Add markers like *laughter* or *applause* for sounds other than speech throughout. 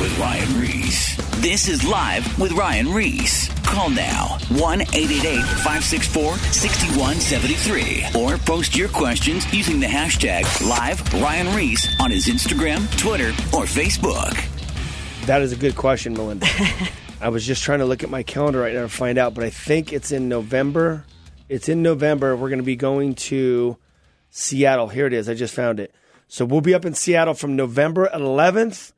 with Ryan Ries. This is Live with Ryan Ries. Call now 1 888 564 6173 or post your questions using the hashtag Live Ryan Ries on his Instagram, Twitter, or Facebook. That is a good question, Melinda. *laughs* I was just trying to look at my calendar right now to find out, but I think it's in November. It's in November. We're going to be going to Seattle. Here it is. I just found it. So we'll be up in Seattle from November 11th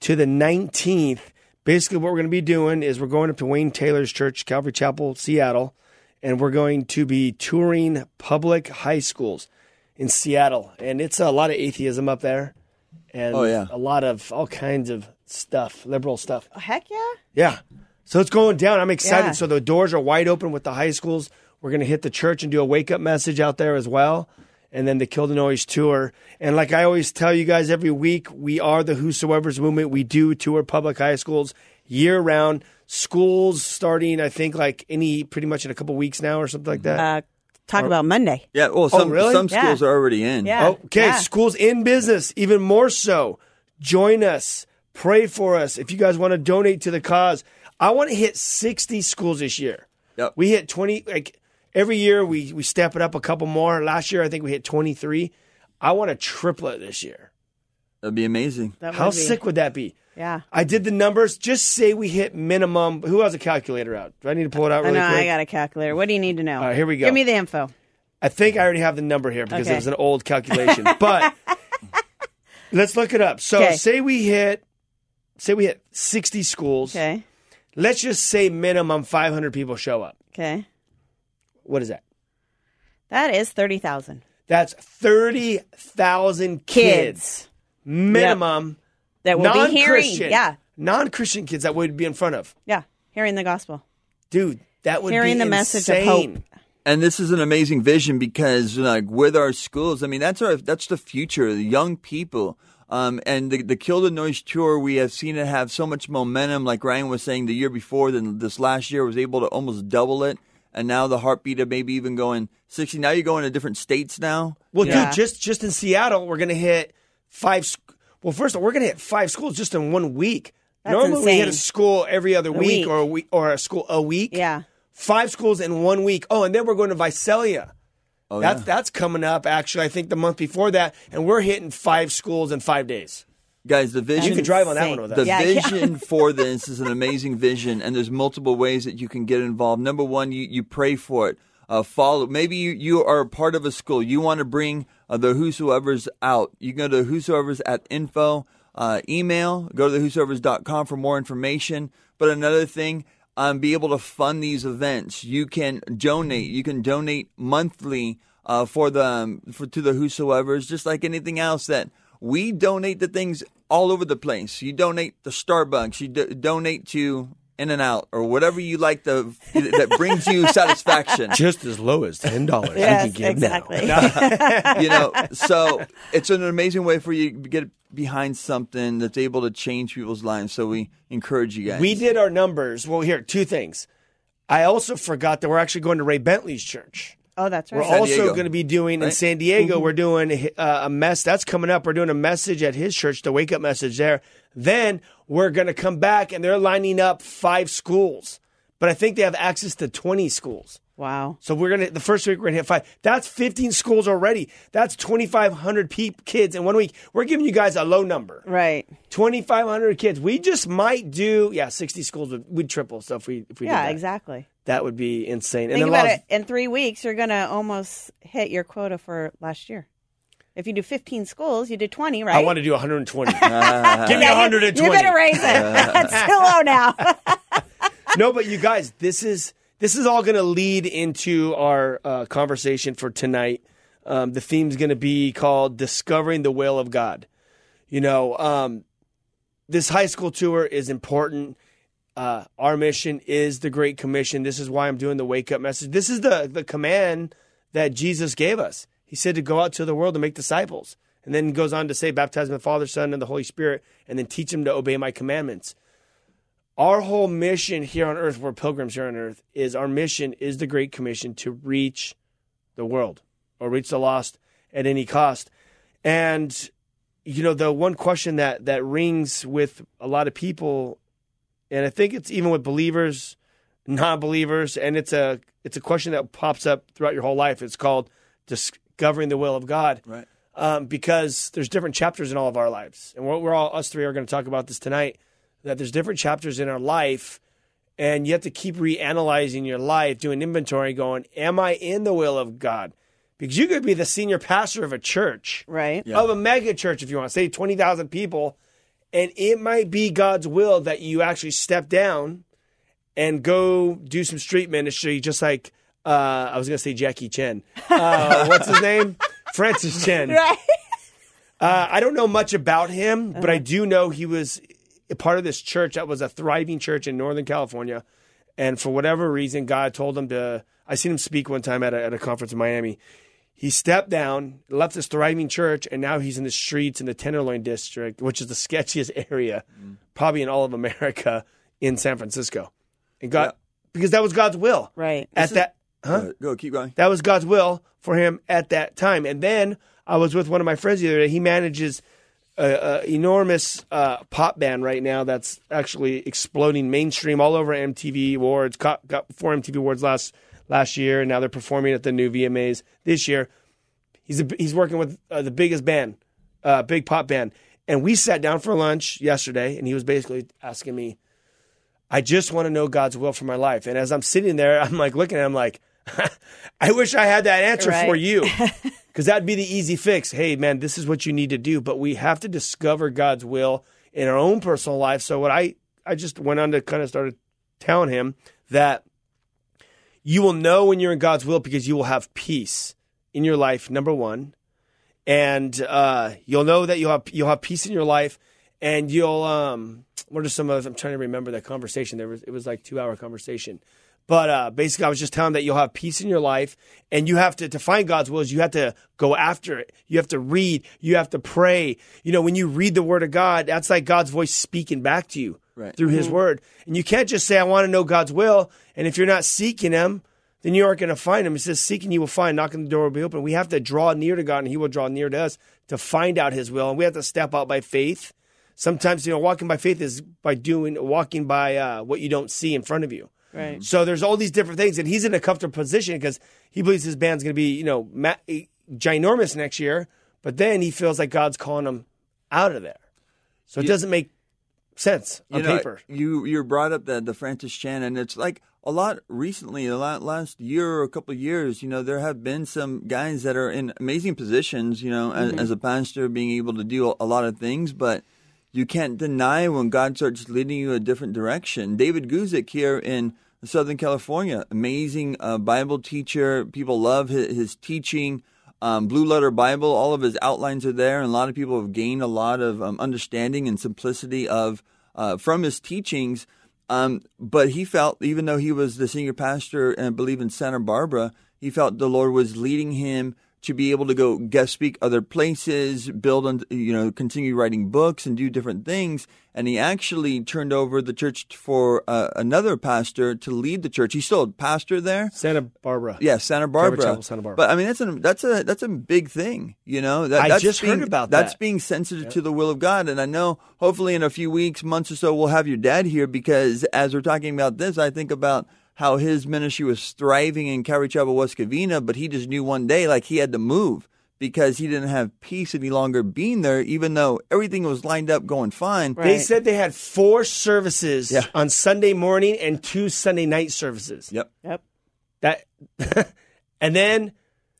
to the 19th. Basically, what we're going to be doing is we're going up to Wayne Taylor's church, Calvary Chapel, Seattle, and we're going to be touring public high schools in Seattle. And it's a lot of atheism up there, and Oh, yeah. a lot of all kinds of stuff, liberal stuff. Heck yeah. Yeah. So it's going down. I'm excited. Yeah. So the doors are wide open with the high schools. We're going to hit the church and do a wake up message out there as well. And then the Kill the Noise tour. And like I always tell you guys every week, we are the Whosoever's movement. We do tour public high schools year round. Schools starting, I think, like any pretty much in a couple weeks now or something like that. Uh, talk about Monday. Yeah, well, some, really? some Yeah. schools are already in. Yeah. Okay, yeah. schools in business, even more so. Join us. Pray for us. If you guys want to donate to the cause, I want to hit 60 schools this year. Yep. We hit 20, like every year we, we step it up a couple more. Last year, I think we hit 23. I want to triple it this year. That'd be amazing. That How would be- sick would that be? Yeah. I did the numbers. Just say we hit minimum. Who has a calculator out? Do I need to pull it out I really know. quick? I got a calculator. What do you need to know? All right, here we go. Give me the info. I think I already have the number here because it was an old calculation. *laughs* but *laughs* let's look it up. So Okay. say we hit say we hit 60 schools. Okay. Let's just say minimum 500 people show up. Okay. What is that? That is 30,000 That's 30,000 kids, kids minimum that will be hearing. non-Christian. Yeah. Non-Christian kids that would be in front of. Yeah. Hearing the gospel. Dude, that would be Hearing be the message of hope. And this is an amazing vision because, like, with our schools, I mean, that's our that's the future, the young people. Um, and the, the Kill the Noise tour, we have seen it have so much momentum. Like Ryan was saying, the year before, then this last year was able to almost double it. And now the heartbeat of maybe even going sixty. Now you're going to different states now. Well, Yeah. dude, just just in Seattle, we're gonna hit five. Well, first of all, we're gonna hit five schools just in one week. That's Normally, we hit a school every other week, week. or a week or a school a week. Yeah. five schools in one week. Oh, and then we're going to Visalia. Oh, that's yeah. that's coming up. Actually, I think the month before that, and we're hitting five schools in five days. Guys, the vision You can drive on that one with us. The Yeah, yeah. vision for this is an amazing vision, and there's multiple ways that you can get involved. Number one, you, you pray for it. Uh, follow. Maybe you, you are a part of a school. You want to bring uh, the whosoever's out. You can go to whosoever's at info. Uh, email. Go to the whosoever's.com for more information. But another thing, um, be able to fund these events. You can donate. You can donate monthly uh, for the um, for to the whosoever's, just like anything else that we donate to things all over the place. You donate to Starbucks. You do- donate to In and Out or whatever you like the that brings you *laughs* satisfaction. Just as low as ten dollars. Yes, exactly. *laughs* you know, so it's an amazing way for you to get behind something that's able to change people's lives. So we encourage you guys. We did our numbers. Well, here two things. I also forgot that we're actually going to Ray Bentley's church. Oh, that's right. We're. San also Diego, going to be doing in right? San Diego. We're doing uh, a mess that's coming up. We're doing a message at his church, the wake up message there. Then we're going to come back and they're lining up five schools, but I think they have access to twenty schools. wow. So we're gonna the first week we're gonna hit five. That's fifteen schools already. That's twenty five hundred peop kids in one week. We're giving you guys a low number. Right. Twenty five hundred kids. We just might do yeah sixty schools. Would, we'd triple. So if we if we did Yeah, exactly. That would be insane. Think then about Las- it. In three weeks, you're going to almost hit your quota for last year. If you do 15 schools, you did 20, right? I want to do 120. *laughs* Give me Yeah, you- 120. You better raise it. *laughs* it's too low now. *laughs* no, but you guys, this is this is all going to lead into our uh, conversation for tonight. Um, the theme's going to be called "Discovering the Will of God." You know, um, this high school tour is important. Uh, our mission is the Great Commission. This is why I'm doing the wake up message. This is the the command that Jesus gave us. He said to go out to the world and make disciples, and then he goes on to say, "Baptize in the Father, Son, and the Holy Spirit," and then teach them to obey my commandments our whole mission here on earth, we're pilgrims here on earth, is our mission is the Great Commission to reach the world or reach the lost at any cost. And you know, the one question that that rings with a lot of people, and I think it's even with believers, non-believers, and it's a it's a question that pops up throughout your whole life. It's called discovering the will of God, Right. um, because there's different chapters in all of our lives, and we're, we're all us three are going to talk about this tonight. That there's different chapters in our life, and you have to keep reanalyzing your life, doing inventory, going, "Am I in the will of God?" Because you could be the senior pastor of a church, Right. Yeah. of a mega church, if you want to say twenty thousand people, and it might be God's will that you actually step down and go do some street ministry, just like uh, I was going to say Jackie Chan. Uh, *laughs* what's his name? Francis Chan. *laughs* Right. Uh, I don't know much about him, but I do know he was a part of this church that was a thriving church in Northern California. And for whatever reason, God told him to. I seen him speak one time at a, at a conference in Miami. He stepped down, left this thriving church, and now he's in the streets in the Tenderloin district, which is the sketchiest *laughs* area, probably in all of America, in San Francisco. And God, Yeah. because that was God's will. Right. At that, huh? Go, go, keep going. That was God's will for him at that time. And then I was with one of my friends the other day. He manages a, a enormous uh, pop band right now that's actually exploding mainstream all over MTV Awards. Got, got four MTV Awards last last year, and now they're performing at the new VMAs this year. He's a, he's working with uh, the biggest band, uh, big pop band, and we sat down for lunch yesterday, and he was basically asking me, I just want to know God's will for my life. And as I'm sitting there, I'm like looking at him like, *laughs* I wish I had that answer Right. for you. *laughs* Because that'd be the easy fix. Hey, man, this is what you need to do. But we have to discover God's will in our own personal life. So what I, I just went on to kind of started telling him that you will know when you're in God's will because you will have peace in your life, number one. And uh, you'll know that you'll have you'll have peace in your life and you'll um what are some of I'm trying to remember that conversation. There was it was like two hour conversation. But uh, basically, I was just telling that you'll have peace in your life, and you have to to find God's will. Is you have to go after it. You have to read. You have to pray. You know, when you read the Word of God, that's like God's voice speaking back to you Right. through His Word. And you can't just say, "I want to know God's will," and if you're not seeking Him, then you aren't going to find Him. It says, "Seeking, you will find. Knocking, the door will be open." We have to draw near to God, and He will draw near to us to find out His will. And we have to step out by faith. Sometimes, you know, walking by faith is by doing walking by uh, what you don't see in front of you. Right. So there's all these different things, and he's in a comfortable position because he believes his band's going to be, you know, ma- ginormous next year. But then he feels like God's calling him out of there, so it doesn't make sense on you know, paper. You you brought up the the Francis Chan, and it's like a lot recently, the la- last year or a couple of years. You know, there have been some guys that are in amazing positions. You know, as, as a pastor, being able to do a lot of things, but you can't deny when God starts leading you a different direction. David Guzik here in Southern California, amazing uh, Bible teacher. People love his, his teaching. Um, Blue Letter Bible, all of his outlines are there, and a lot of people have gained a lot of um, understanding and simplicity of uh, from his teachings. Um, but he felt, even though he was the senior pastor and I believe in Santa Barbara, he felt the Lord was leading him to be able to go guest speak other places, build on, you know, continue writing books and do different things. And he actually turned over the church for uh, another pastor to lead the church. He's still a pastor there. Santa Barbara. Yeah, Santa Barbara. Chapel, Santa Barbara. But I mean, that's a that's a that's a big thing, you know. That, I that's just heard being, about That's being sensitive to the will of God, and I know hopefully in a few weeks, months or so, we'll have your dad here because as we're talking about this, I think about how his ministry was thriving in Calvary Chapel, West Covina, but he just knew one day like he had to move because he didn't have peace any longer being there, even though everything was lined up going fine. Right. They said they had four services Yeah. on Sunday morning and two Sunday night services. Yep. Yep. That, *laughs* and then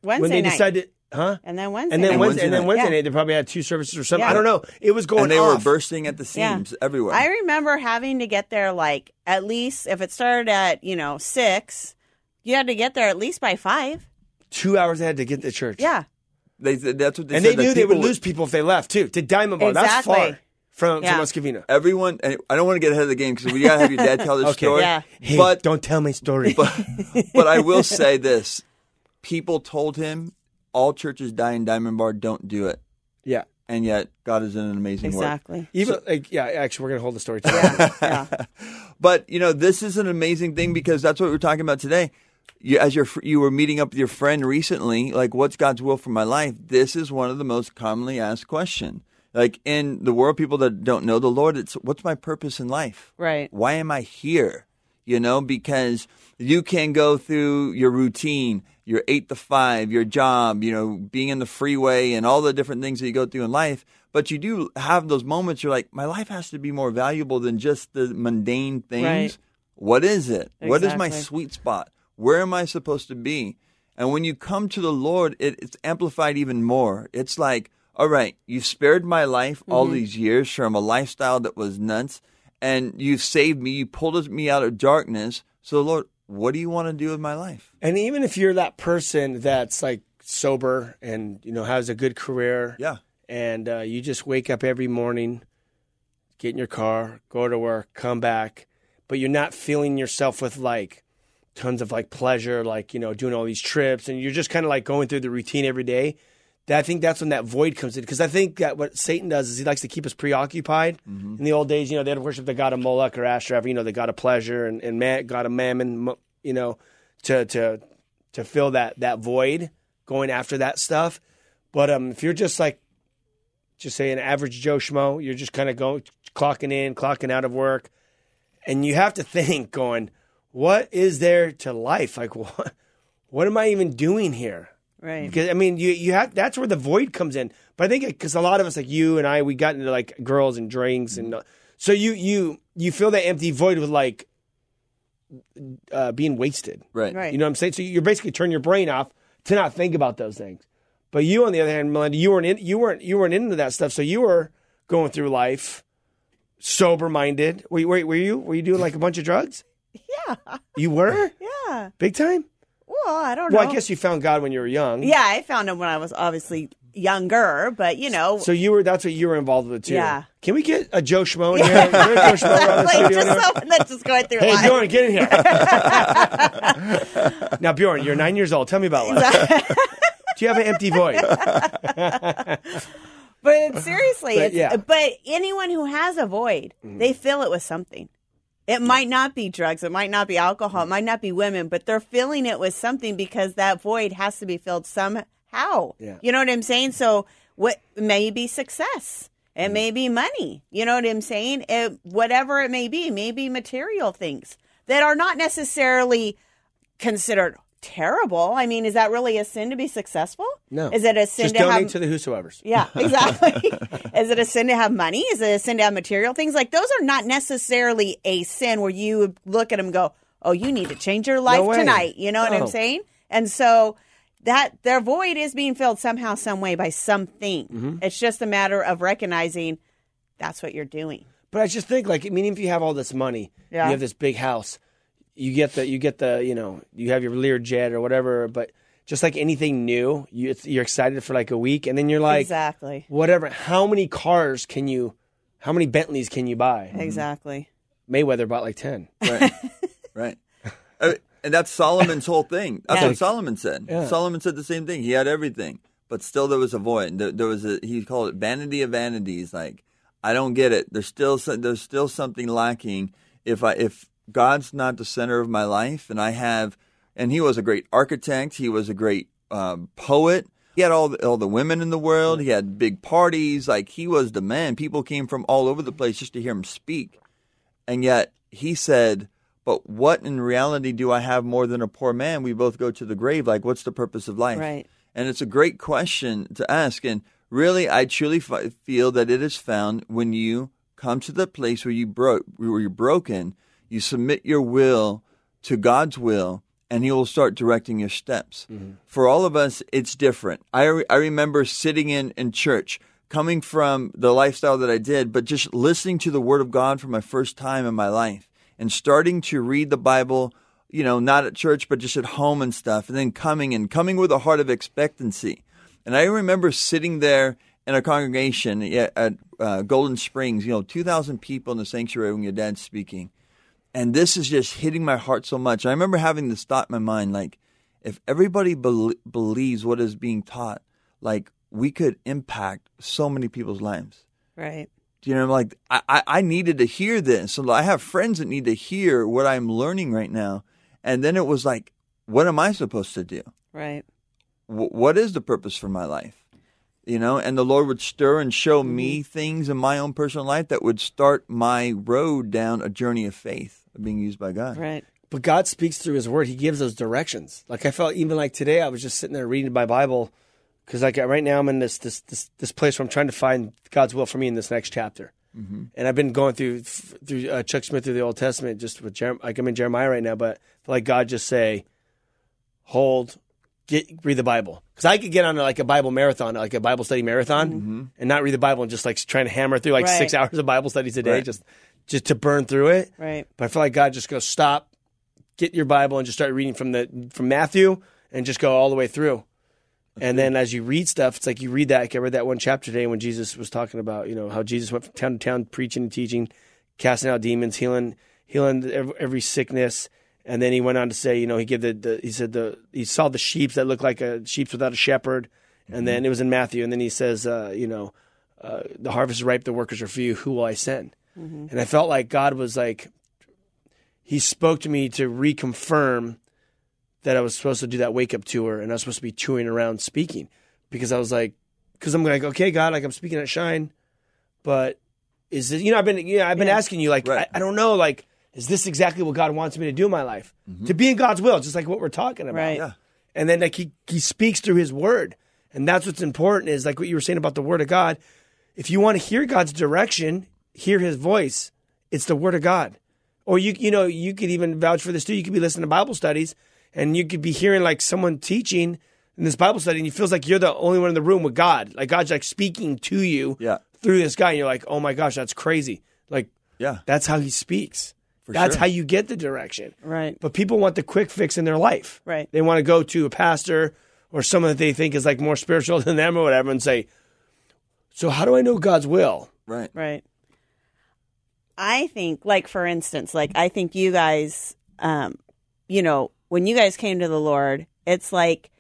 Wednesday when they night. decided, huh? and then Wednesday. And then night. Wednesday, and then night. Wednesday Yeah. night they probably had two services or something. Yeah. I don't know. It was going And they off. were bursting at the Yeah. seams everywhere. I remember having to get there like at least if it started at you know six, you had to get there at least by five. Two hours ahead to get to church. Yeah, they, that's what they said. and said. they knew they would people lose people if they left too. To Diamond Bar, that's far from, Yeah. from West Everyone, and I don't want to get ahead of the game because we gotta have your dad tell this *laughs* Okay. story. Yeah. Hey, but don't tell my story. *laughs* but but I will *laughs* say this: people told him all churches die in Diamond Bar. Don't do it, yeah, and yet God is in an amazing work. exactly. even like yeah. Actually, we're gonna hold the story. Too. *laughs* Yeah, *laughs* But you know, this is an amazing thing because that's what we're talking about today. You, as you're, you were meeting up with your friend recently, like, what's God's will for my life? This is one of the most commonly asked questions. Like in the world, people that don't know the Lord, it's what's my purpose in life? Right. Why am I here? You know, because you can go through your routine, your eight to five, your job, you know, being in the freeway and all the different things that you go through in life. But you do have those moments you're like, my life has to be more valuable than just the mundane things. Right. What is it? What is my sweet spot? Where am I supposed to be? And when you come to the Lord, it, it's amplified even more. It's like, all right, you've spared my life all Mm-hmm. these years from a lifestyle that was nuts, and you've saved me. You pulled me out of darkness. So, Lord, what do you want to do with my life? And even if you're that person that's like sober and you know has a good career, Yeah. and uh, you just wake up every morning, get in your car, go to work, come back, but you're not feeling yourself with like tons of like pleasure, like you know doing all these trips, and you're just kind of like going through the routine every day. I think that's when that void comes in because I think that what Satan does is he likes to keep us preoccupied. In the old days, you know, they'd worship the god of Moloch or Ashtoreth, you know, the god of pleasure and and man, god of mammon, you know, to to to fill that that void, going after that stuff. But um, if you're just like just say an average Joe Schmo, you're just kind of going clocking in, clocking out of work, and you have to think, going, what is there to life? Like *laughs* what what am I even doing here? Right. Because I mean, you you have that's where the void comes in. But I think because a lot of us, like you and I, we got into like girls and drinks, and uh, so you you you fill that empty void with like uh, being wasted. Right. Right. You know what I'm saying? So you're basically turn your brain off to not think about those things. But you, on the other hand, Melinda, you weren't in, you weren't you weren't into that stuff. So you were going through life sober minded. Were, you- were, were you were you doing like a bunch of drugs? *laughs* Yeah. You were Yeah. big time. Well, I don't know. Well, I guess you found God when you were young. Yeah, I found him when I was obviously younger, but you know, So you were that's what you were involved with too. Yeah. Can we get a Joe Schmo in here? Is there a Joe Schmo *laughs* like just someone that's just going through Hey life. Bjorn, get in here. *laughs* now Bjorn, you're nine years old. Tell me about life. *laughs* Do you have an empty void? But seriously, But, it's, yeah. but anyone who has a void, they mm-hmm. fill it with something. It might not be drugs, it might not be alcohol, it might not be women, but they're filling it with something because that void has to be filled somehow. Yeah. You know what I'm saying? So what may be success. It mm-hmm. may be money. You know what I'm saying? It, whatever it may be, maybe material things that are not necessarily considered terrible. I mean, is that really a sin to be successful? No. Is it a sin Just to donate have to the whosoever's. yeah, *laughs* exactly. Is it a sin to have money? Is it a sin to have material things? Like those are not necessarily a sin where you look at them and go, "Oh, you need to change your life way. tonight." You know what I'm saying? And so that their void is being filled somehow, some way by something. Mm-hmm. It's just a matter of recognizing that's what you're doing. But I just think, like, I mean, if you have all this money, Yeah. you have this big house, you get the, you get the, you know, you have your Lear jet or whatever. But just like anything new, you, it's, you're excited for like a week, and then you're like, exactly. whatever. How many cars can you? How many Bentleys can you buy? Mm-hmm. Exactly. Mayweather bought like ten. Right. *laughs* right. And that's Solomon's whole thing. That's Yeah. what Solomon said. Yeah. Solomon said the same thing. He had everything, but still there was a void. There, there was a he called it vanity of vanities. Like I don't get it. There's still there's still something lacking. If I if God's not the center of my life, and I have, and he was a great architect. He was a great um, poet. He had all the, all the women in the world. He had big parties. Like he was the man. People came from all over the place just to hear him speak. And yet he said, But what in reality do I have more than a poor man? We both go to the grave. Like, what's the purpose of life? Right. And it's a great question to ask. And really, I truly f- feel that it is found when you come to the place where you broke, where you're broken, you submit your will to God's will, and He will start directing your steps. For all of us, it's different. I, re- I remember sitting in, in church, coming from the lifestyle that I did, but just listening to the Word of God for my first time in my life and starting to read the Bible, you know, not at church, but just at home and stuff, and then coming and coming with a heart of expectancy. And I remember sitting there in a congregation at, at uh, Golden Springs, you know, 2,000 people in the sanctuary when your dad's speaking. And this is just hitting my heart so much. I remember having this thought in my mind like, if everybody bel believes what is being taught, like, we could impact so many people's lives. Right. Do you know, like I, I I needed to hear this. So I have friends that need to hear what I'm learning right now. And then it was like, what am I supposed to do? Right. W- what is the purpose for my life? You know, and the Lord would stir and show me things in my own personal life that would start my road down a journey of faith of being used by God. Right. But God speaks through His Word. He gives those directions. Like I felt, even like today, I was just sitting there reading my Bible because, like, right now I'm in this this this this place where I'm trying to find God's will for me in this next chapter. And I've been going through through uh, Chuck Smith through the Old Testament, just with Jeremiah. Like I'm in Jeremiah right now, but like God just say, "Hold, get read the Bible." Because I could get on like a Bible marathon, like a Bible study marathon, mm-hmm. and not read the Bible and just like trying to hammer through like Right. six hours of Bible studies a day, Right. just just to burn through it. Right. But I feel like God just goes, stop, get your Bible, and just start reading from the from Matthew, and just go all the way through. And then as you read stuff, it's like you read that. Like I read that one chapter today when Jesus was talking about you know how Jesus went from town to town preaching and teaching, casting out demons, healing healing every sickness. And then he went on to say, you know, he gave the, the he said the he saw the sheep that looked like a sheep without a shepherd, and then it was in Matthew, and then he says, uh, you know, uh, the harvest is ripe, the workers are few. Who will I send? And I felt like God was like, he spoke to me to reconfirm that I was supposed to do that wake up tour and I was supposed to be touring around speaking because I was like, because I'm like, okay, God, like I'm speaking at Shine, but is it, you know, I've been, you know, I've been asking you, like, Right. I, I don't know, like, is this exactly what God wants me to do in my life? Mm-hmm. To be in God's will, just like what we're talking about. Right. Yeah. And then like he, he speaks through his word. And that's what's important is like what you were saying about the word of God. If you want to hear God's direction, hear his voice. It's the word of God. Or you you know, you could even vouch for this too. You could be listening to Bible studies and you could be hearing like someone teaching in this Bible study and you feels like you're the only one in the room with God. Like God's like speaking to you Yeah. through this guy and you're like, "Oh my gosh, that's crazy." Like Yeah. that's how he speaks. That's sure. how you get the direction. Right. But people want the quick fix in their life. Right. They want to go to a pastor or someone that they think is like more spiritual *laughs* than them or whatever and say, So how do I know God's will? Right. Right. I think, like for instance, like I think you guys, um, you know, when you guys came to the Lord, it's like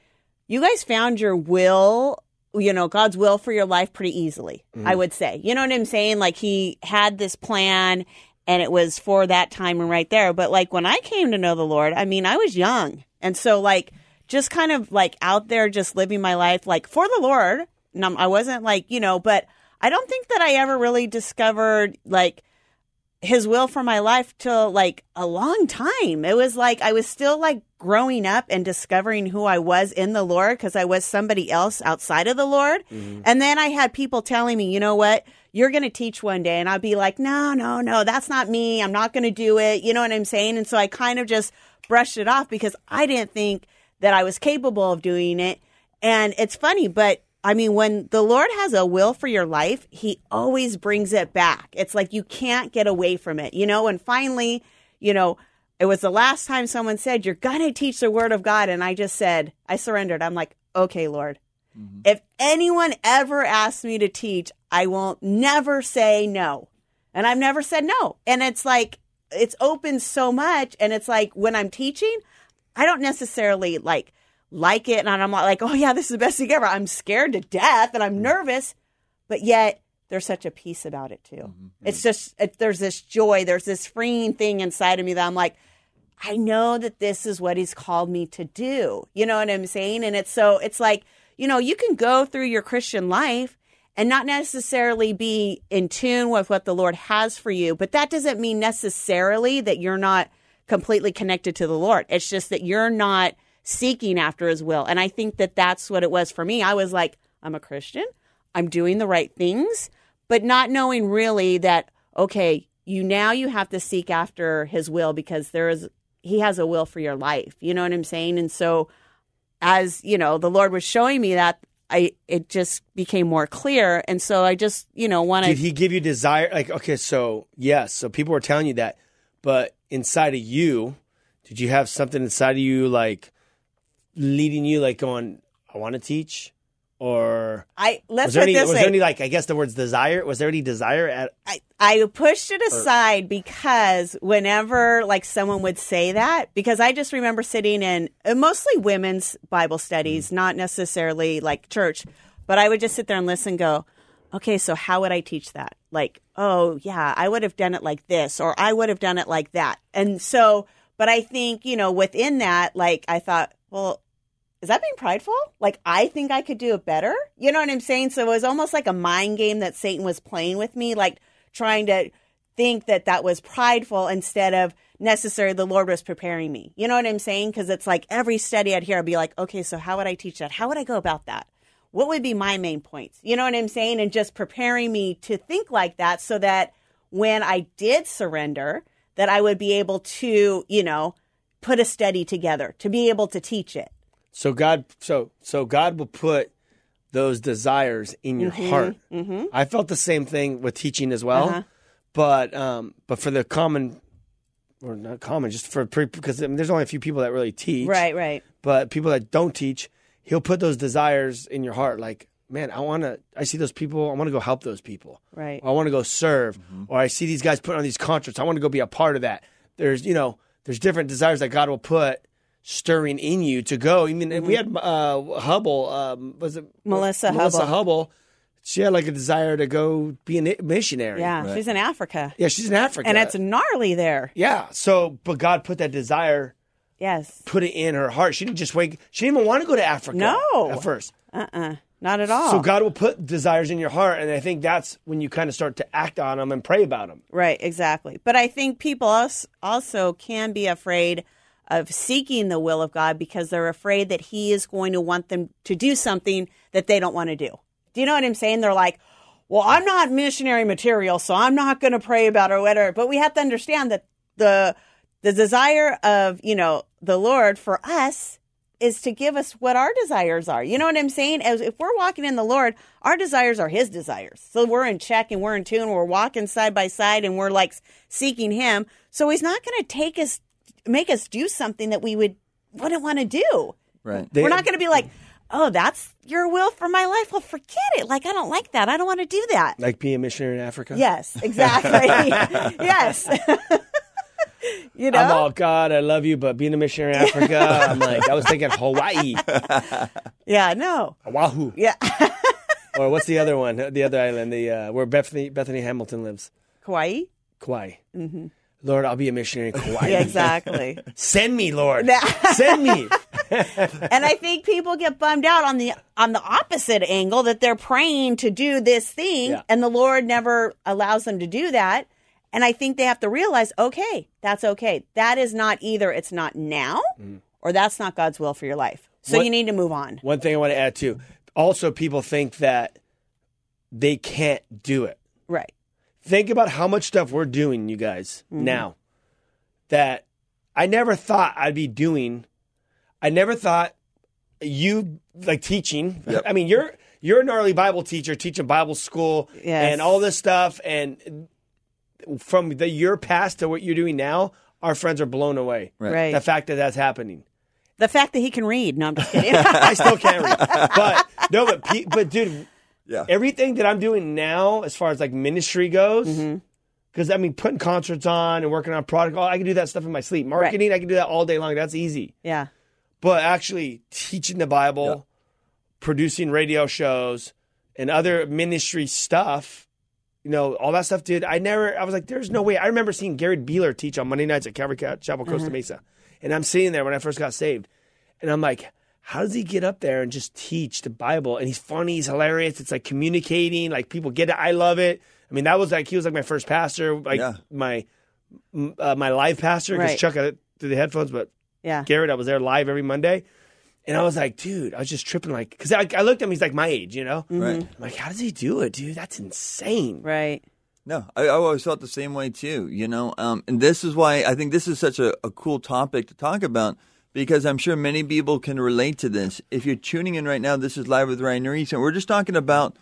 you guys found your will, you know, God's will for your life pretty easily. I would say, you know what I'm saying? Like He had this plan, and it was for that time and right there. But like when I came to know the Lord, I mean, I was young, and so like just kind of like out there, just living my life like for the Lord. And I'm- I wasn't like you know, but I don't think that I ever really discovered like his will for my life till like a long time. It was like I was still like growing up and discovering who I was in the Lord because I was somebody else outside of the Lord. Mm-hmm. And then I had people telling me, you know what, you're going to teach one day. And I'd be like, no, no, no, that's not me. I'm not going to do it. You know what I'm saying? And so I kind of just brushed it off because I didn't think that I was capable of doing it. And it's funny, but I mean, when the Lord has a will for your life, He always brings it back. It's like you can't get away from it, you know? And finally, you know, it was the last time someone said, You're going to teach the word of God. And I just said, I surrendered. I'm like, Okay, Lord. Mm-hmm. If anyone ever asks me to teach, I won't never say no. And I've never said no. And it's like, it's open so much. And it's like when I'm teaching, I don't necessarily like like it and I'm not like, oh yeah, this is the best thing ever. I'm scared to death and I'm mm-hmm. nervous, but yet there's such a peace about it too. Mm-hmm. Mm-hmm. It's just it, there's this joy, there's this freeing thing inside of me that I'm like, I know that this is what he's called me to do. You know what I'm saying? And it's so it's like, you know, you can go through your Christian life and not necessarily be in tune with what the Lord has for you, but that doesn't mean necessarily that you're not completely connected to the Lord. It's just that you're not seeking after his will. And I think that that's what it was for me. I was like, I'm a Christian. I'm doing the right things, but not knowing really that okay, you now you have to seek after his will because there is he has a will for your life. You know what I'm saying? And so as, you know, the Lord was showing me that I it just became more clear and so I just, you know, want Did he give you desire? Like, okay, so yes, so people were telling you that, but inside of you, did you have something inside of you like leading you, like going, I want to teach? Or I let's was there put any, was there any, like, I guess the words desire, was there any desire at, I, I pushed it aside because whenever like someone would say that, because I just remember sitting in uh, mostly women's Bible studies, not necessarily like church, but I would just sit there and listen, and go, okay, so how would I teach that? Like, oh yeah, I would have done it like this, or I would have done it like that. And so, but I think, you know, within that, like I thought, well, is that being prideful? Like, I think I could do it better. You know what I'm saying? So it was almost like a mind game that Satan was playing with me, like trying to think that that was prideful instead of necessarily the Lord was preparing me. You know what I'm saying? Because it's like every study I'd hear, I'd be like, okay, so how would I teach that? How would I go about that? What would be my main points? You know what I'm saying? And just preparing me to think like that so that when I did surrender, that I would be able to, you know, put a study together to be able to teach it. So God, so so God will put those desires in your heart. Mm-hmm. I felt the same thing with teaching as well, Uh-huh. but um, but for the common, or not common, just for pre- because I mean, there's only a few people that really teach, Right, right. But people that don't teach, He'll put those desires in your heart, like. Man, I want to. I see those people. I want to go help those people. Right. Or I want to go serve. Or I see these guys putting on these concerts. I want to go be a part of that. There's, you know, there's different desires that God will put stirring in you to go. I mean, we had uh, Hubble. Um, was it Melissa Melissa Hubble. Hubble? She had like a desire to go be a missionary. Yeah, she's in Africa. Yeah, she's in Africa. And it's gnarly there. yeah. So, but God put that desire, Yes. put it in her heart. She didn't just wait. She didn't even want to go to Africa. No. at first. Uh-uh. Not at all. So God will put desires in your heart, and I think that's when you kind of start to act on them and pray about them. Right, exactly. But I think people als- also can be afraid of seeking the will of God because they're afraid that He is going to want them to do something that they don't want to do. Do you know what I'm saying? They're like, well, I'm not missionary material, so I'm not going to pray about or whatever. But we have to understand that the the desire of you know the Lord for us is to give us what our desires are. You know what I'm saying? As if we're walking in the Lord, our desires are His desires. So we're in check and we're in tune. We're walking side by side and we're like seeking Him. So He's not going to take us, make us do something that we would wouldn't want to do. Right. They- we're not going to be like, oh, that's your will for my life. Well, forget it. Like I don't like that. I don't want to do that. Like being a missionary in Africa. Yes, exactly. *laughs* yes. *laughs* you know. I'm all God, I love you, but being a missionary in Africa, I'm like, I was thinking Hawaii, *laughs* yeah. No. Oahu, Yeah. or what's the other one? The other island, the uh, where Bethany Bethany Hamilton lives, Kauai. Kauai. Mm-hmm. Lord, I'll be a missionary in *laughs* Kauai. Yeah, exactly. *laughs* Send me, Lord. *laughs* Send me. and I think people get bummed out on the on the opposite angle that they're praying to do this thing Yeah. and the Lord never allows them to do that. And I think they have to realize, okay, that's okay. That is not either it's not now mm. or that's not God's will for your life. So What- you need to move on. One thing I want to add too. Also, people think that they can't do it. Right. Think about how much stuff we're doing, you guys, Mm-hmm. now that I never thought I'd be doing. I never thought you like teaching. I mean, you're you're a gnarly Bible teacher, teaching Bible school Yes. and all this stuff. And from the year past to what you're doing now, our friends are blown away. Right. Right. The fact that that's happening. The fact that he can read. No, I'm just kidding. *laughs* I still can't read, but no, but but dude, Yeah. everything that I'm doing now, as far as like ministry goes, Mm-hmm. because I mean, putting concerts on and working on product, oh, I can do that stuff in my sleep. Marketing, I can do that all day long. That's easy. yeah. But actually, teaching the Bible, producing radio shows, and other ministry stuff, you know, all that stuff, dude. I never, I was like, there's no way. I remember seeing Gary Beeler teach on Monday nights at Calvary Chapel, Costa Mm-hmm. Mesa, and I'm sitting there when I first got saved, and I'm like. How does he get up there and just teach the Bible? And he's funny, he's hilarious. It's like communicating, like people get it. I love it. I mean, that was like he was like my first pastor, like Yeah. my uh, my live pastor because Right. Chuck had it through the headphones, but Yeah. Garrett, I was there live every Monday. And I was like, dude, I was just tripping, like, because I, I looked at him, he's like my age, you know? Right. I'm like, how does he do it, dude? That's insane. Right. No, I, I always felt the same way too. You know, um, and this is why I think this is such a, a cool topic to talk about because I'm sure many people can relate to this. If you're tuning in right now, this is live with Ryan Ries, and we're just talking about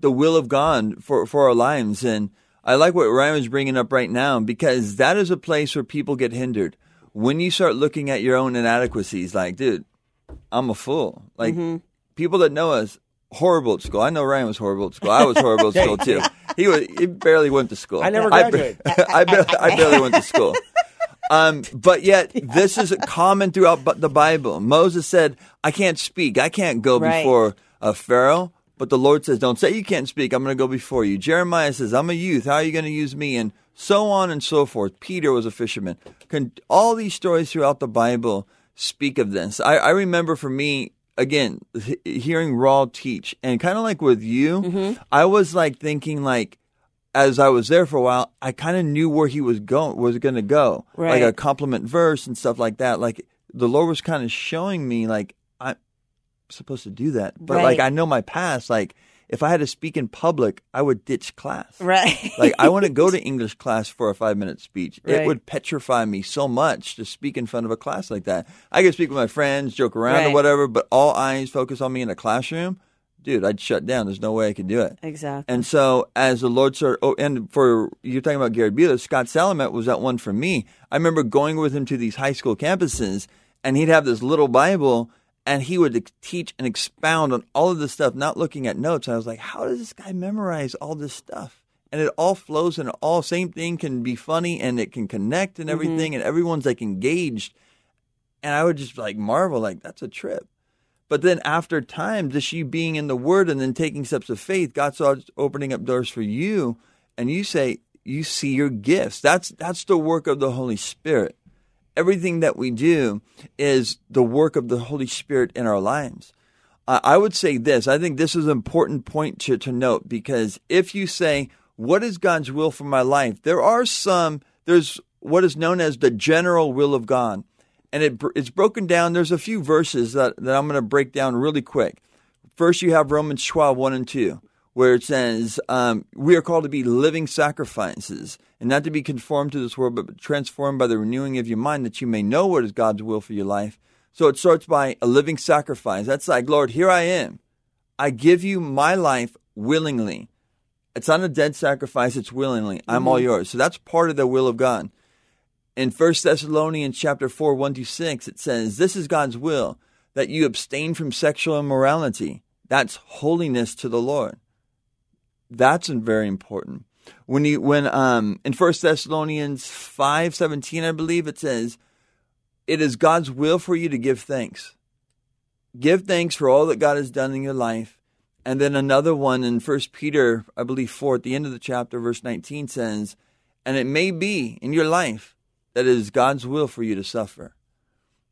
the will of God for for our lives. And I like what Ryan was bringing up right now because that is a place where people get hindered when you start looking at your own inadequacies. Like, dude, I'm a fool. Like mm-hmm. people that know us. Horrible at school. I know Ryan was horrible at school. I was horrible at *laughs* school too. He was. He barely went to school. I never ba- graduated. *laughs* I, barely, I barely went to school. Um, but yet, *laughs* this is common throughout the Bible. Moses said, "I can't speak. I can't go Right. before uh, Pharaoh." But the Lord says, "Don't say you can't speak. I'm going to go before you." Jeremiah says, "I'm a youth. How are you going to use me?" And so on and so forth. Peter was a fisherman. Can, all these stories throughout the Bible speak of this. I, I remember for me, again, h- hearing Raul teach, and kind of like with you, Mm-hmm. I was like thinking like, as I was there for a while, I kind of knew where he was going, was going to go, like a compliment verse and stuff like that. Like the Lord was kind of showing me like I'm supposed to do that, but like I know my past. Like if I had to speak in public, I would ditch class. Right. like I wouldn't go *laughs* to English class for a five minute speech. It would petrify me so much to speak in front of a class like that. I could speak with my friends, joke around or whatever, but all eyes focus on me in a classroom, dude, I'd shut down. There's no way I could do it. exactly. And so as the Lord started, oh, and for you're talking about Gary Bueller, Scott Salamet was that one for me. I remember going with him to these high school campuses, and he'd have this little Bible, and he would teach and expound on all of this stuff, not looking at notes. I was like, how does this guy memorize all this stuff? And it all flows, and all same thing can be funny, and it can connect and mm-hmm. everything, and everyone's like engaged. And I would just like marvel, like that's a trip. But then after time, just you being in the Word and then taking steps of faith, God starts opening up doors for you, and you say you see your gifts. That's that's the work of the Holy Spirit. Everything that we do is the work of the Holy Spirit in our lives. I I would say this. I think this is an important point to, to note because if you say, What is God's will for my life? There are some, there's what is known as the general will of God. And it, it's broken down. There's a few verses that, that I'm going to break down really quick. First, you have Romans 12, 1 and 2, where it says, um, We are called to be living sacrifices, and not to be conformed to this world, but transformed by the renewing of your mind, that you may know what is God's will for your life. So it starts by a living sacrifice. That's like, Lord, here I am. I give you my life willingly. It's not a dead sacrifice, it's willingly. I'm all yours. So that's part of the will of God. In 1 Thessalonians chapter 4, 1 to 6, it says, This is God's will, that you abstain from sexual immorality. That's holiness to the Lord. That's very important. When you when um in 1 Thessalonians 5, 17, I believe it says, It is God's will for you to give thanks. Give thanks for all that God has done in your life. And then another one in 1 Peter, I believe 4, at the end of the chapter, verse 19 says, And it may be in your life that it is God's will for you to suffer.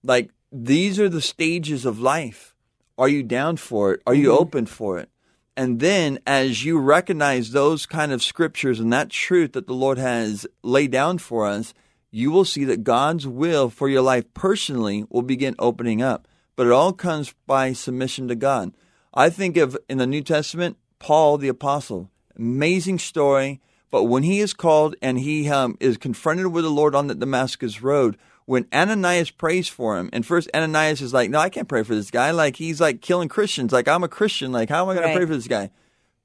Like these are the stages of life. Are you down for it? Are you mm-hmm. open for it? And then as you recognize those kind of scriptures and that truth that the Lord has laid down for us, you will see that God's will for your life personally will begin opening up. But it all comes by submission to God. I think of in the New Testament, Paul the apostle, amazing story. But when he is called and he um, is confronted with the Lord on the Damascus road, when Ananias prays for him, and first Ananias is like, "No, I can't pray for this guy. Like he's like killing Christians. Like I'm a Christian. Like how am I going Right. to pray for this guy?"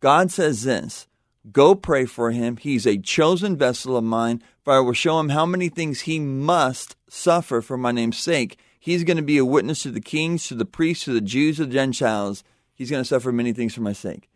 God says this: "Go pray for him. He's a chosen vessel of mine. For I will show him how many things he must suffer for my name's sake. He's going to be a witness to the kings, to the priests, to the Jews, to the Gentiles. He's going to suffer many things for my sake."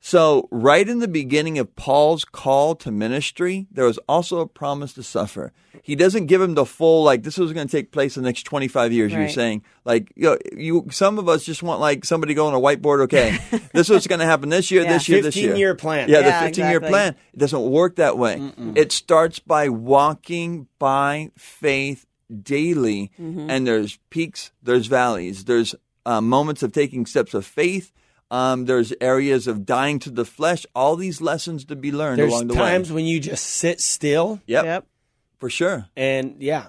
So, right in the beginning of Paul's call to ministry, there was also a promise to suffer. He doesn't give him the full, like, this was going to take place in the next 25 years, you're saying. Like, you, know, you, some of us just want, like, somebody to go on a whiteboard, okay, *laughs* this is what's going to happen this year, Yeah. this year, this year. 15 year plan. Yeah, Yeah, the 15 year plan. It doesn't work that way. It starts by walking by faith daily, Mm-hmm. and there's peaks, there's valleys, there's uh, moments of taking steps of faith. Um, there's areas of dying to the flesh. All these lessons to be learned There's along the way. There's times when you just sit still Yep, Yep. for sure. and yeah.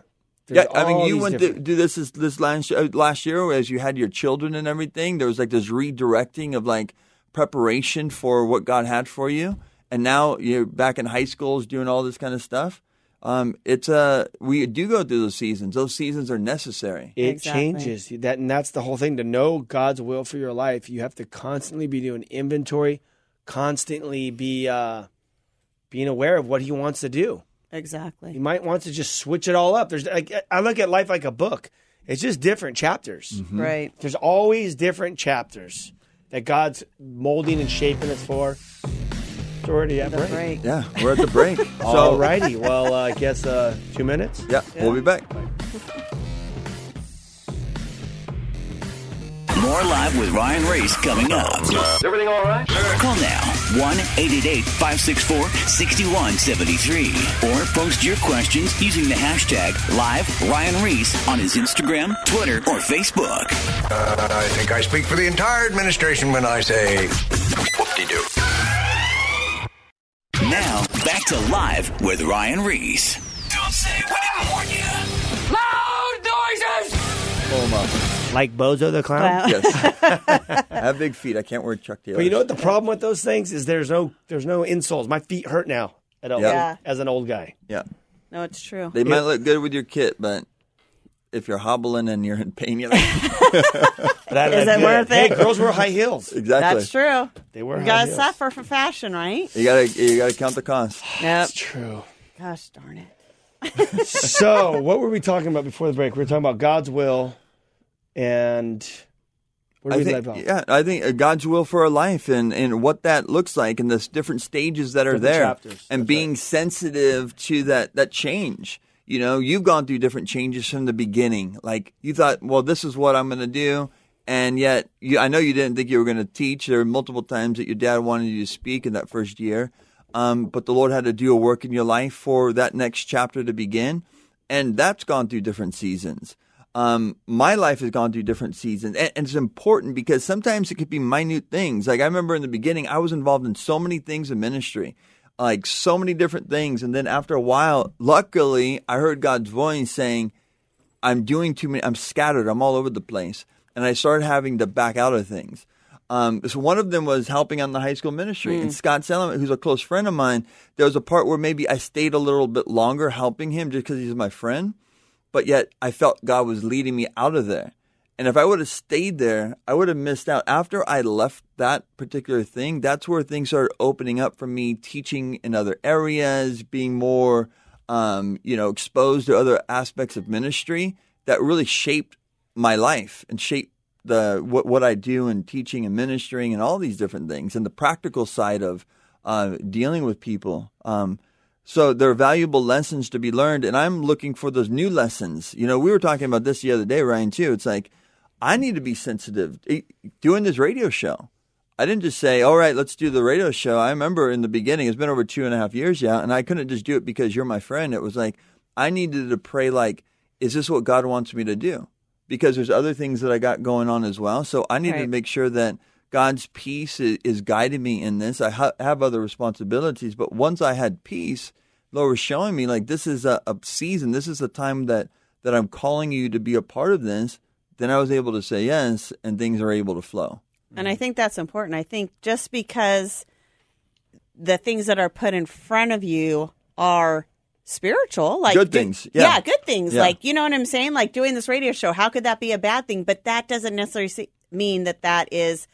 Yeah, I mean, you these went to do this is this last uh, last year as you had your children and everything. There was like this redirecting of like preparation for what God had for you, and now you're back in high schools doing all this kind of stuff. Um, it's uh, we do go through those seasons. Those seasons are necessary. It Exactly. changes that, and that's the whole thing. To know God's will for your life, you have to constantly be doing inventory, constantly be uh, being aware of what He wants to do. Exactly. He might want to just switch it all up. There's, like, I look at life like a book. It's just different chapters. Mm-hmm. Right. There's always different chapters that God's molding and shaping us for. So we're already at break. Right. Yeah, we're at the break. *laughs* so All righty. Well, uh, I guess uh, two minutes. yeah, we'll be back. *laughs* More Live with Ryan Ries coming up. Is everything all right? Call now 1 888 564 6173 or post your questions using the hashtag Live Ryan Ries on his Instagram, Twitter, or Facebook. Uh, I think I speak for the entire administration when I say whoop-de-doo. Now, back to Live with Ryan Ries. Don't say we didn't warn you. Loud noises! Oh my. Like Bozo the clown. Wow. Yes. *laughs* I have big feet. I can't wear Chuck Taylor. But you know what the problem with those things is? There's no there's no insoles. My feet hurt now. At all, Yeah. as an old guy. Yeah. No, it's true. They might look good with your kit, but if you're hobbling and you're in pain, you're like, *laughs* But that, Is that- it worth hey, it? girls wear high heels. exactly. That's true. They wear You high gotta heels. suffer for fashion, right? You gotta you gotta count the cost. *sighs* Yep. That's true. Gosh darn it. *laughs* so, what were we talking about before the break? We were talking about God's will, and where I did we think, leave yeah, I think uh, God's will for our life and, and what that looks like and the different stages that are Different there chapters, and that's being sensitive to that, that change. You know, you've gone through different changes from the beginning. Like you thought, well, this is what I'm going to do. And yet, you, I know you didn't think you were going to teach. There were multiple times that your dad wanted you to speak in that first year. Um, but the Lord had to do a work in your life for that next chapter to begin. And that's gone through different seasons um, my life has gone through different seasons, and, and it's important because sometimes it could be minute things. Like I remember in the beginning, I was involved in so many things in ministry, like so many different things, and then after a while, luckily, I heard God's voice saying, "I'm doing too many. I'm scattered. I'm all over the place," and I started having to back out of things. Um, so one of them was helping on the high school ministry. And Scott Selleman, who's a close friend of mine, there was a part where maybe I stayed a little bit longer helping him just because he's my friend but yet I felt God was leading me out of there. And if I would have stayed there, I would have missed out. After I left that particular thing, that's where things started opening up for me, teaching in other areas, being more, um, you know, exposed to other aspects of ministry that really shaped my life and shaped the what what I do in teaching and ministering and all these different things and the practical side of uh, dealing with people. Um, so there are valuable lessons to be learned, and I'm looking for those new lessons. You know, we were talking about this the other day, Ryan, too. It's like I need to be sensitive doing this radio show. I didn't just say, "All right, let's do the radio show." I remember in the beginning, it's been over two and a half years now, and I couldn't just do it because you're my friend. It was like I needed to pray, like, "Is this what God wants me to do?" Because there's other things that I got going on as well. So I need to make sure that God's peace is, is guiding me in this. I ha- have other responsibilities, but once I had peace, Lord was showing me like this is a, a season. This is the time that that I'm calling you to be a part of this. Then I was able to say yes, and things are able to flow. And I think that's important. I think just because the things that are put in front of you are spiritual, like Good do- things, yeah. good things. Yeah. Like you know what I'm saying? Like doing this radio show, how could that be a bad thing? But that doesn't necessarily mean that that is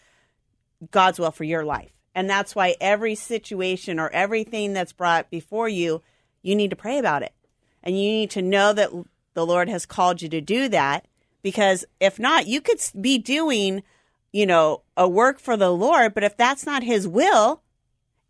God's will for your life. And that's why every situation or everything that's brought before you, you need to pray about it. And you need to know that the Lord has called you to do that because if not, you could be doing, you know, a work for the Lord, but if that's not his will,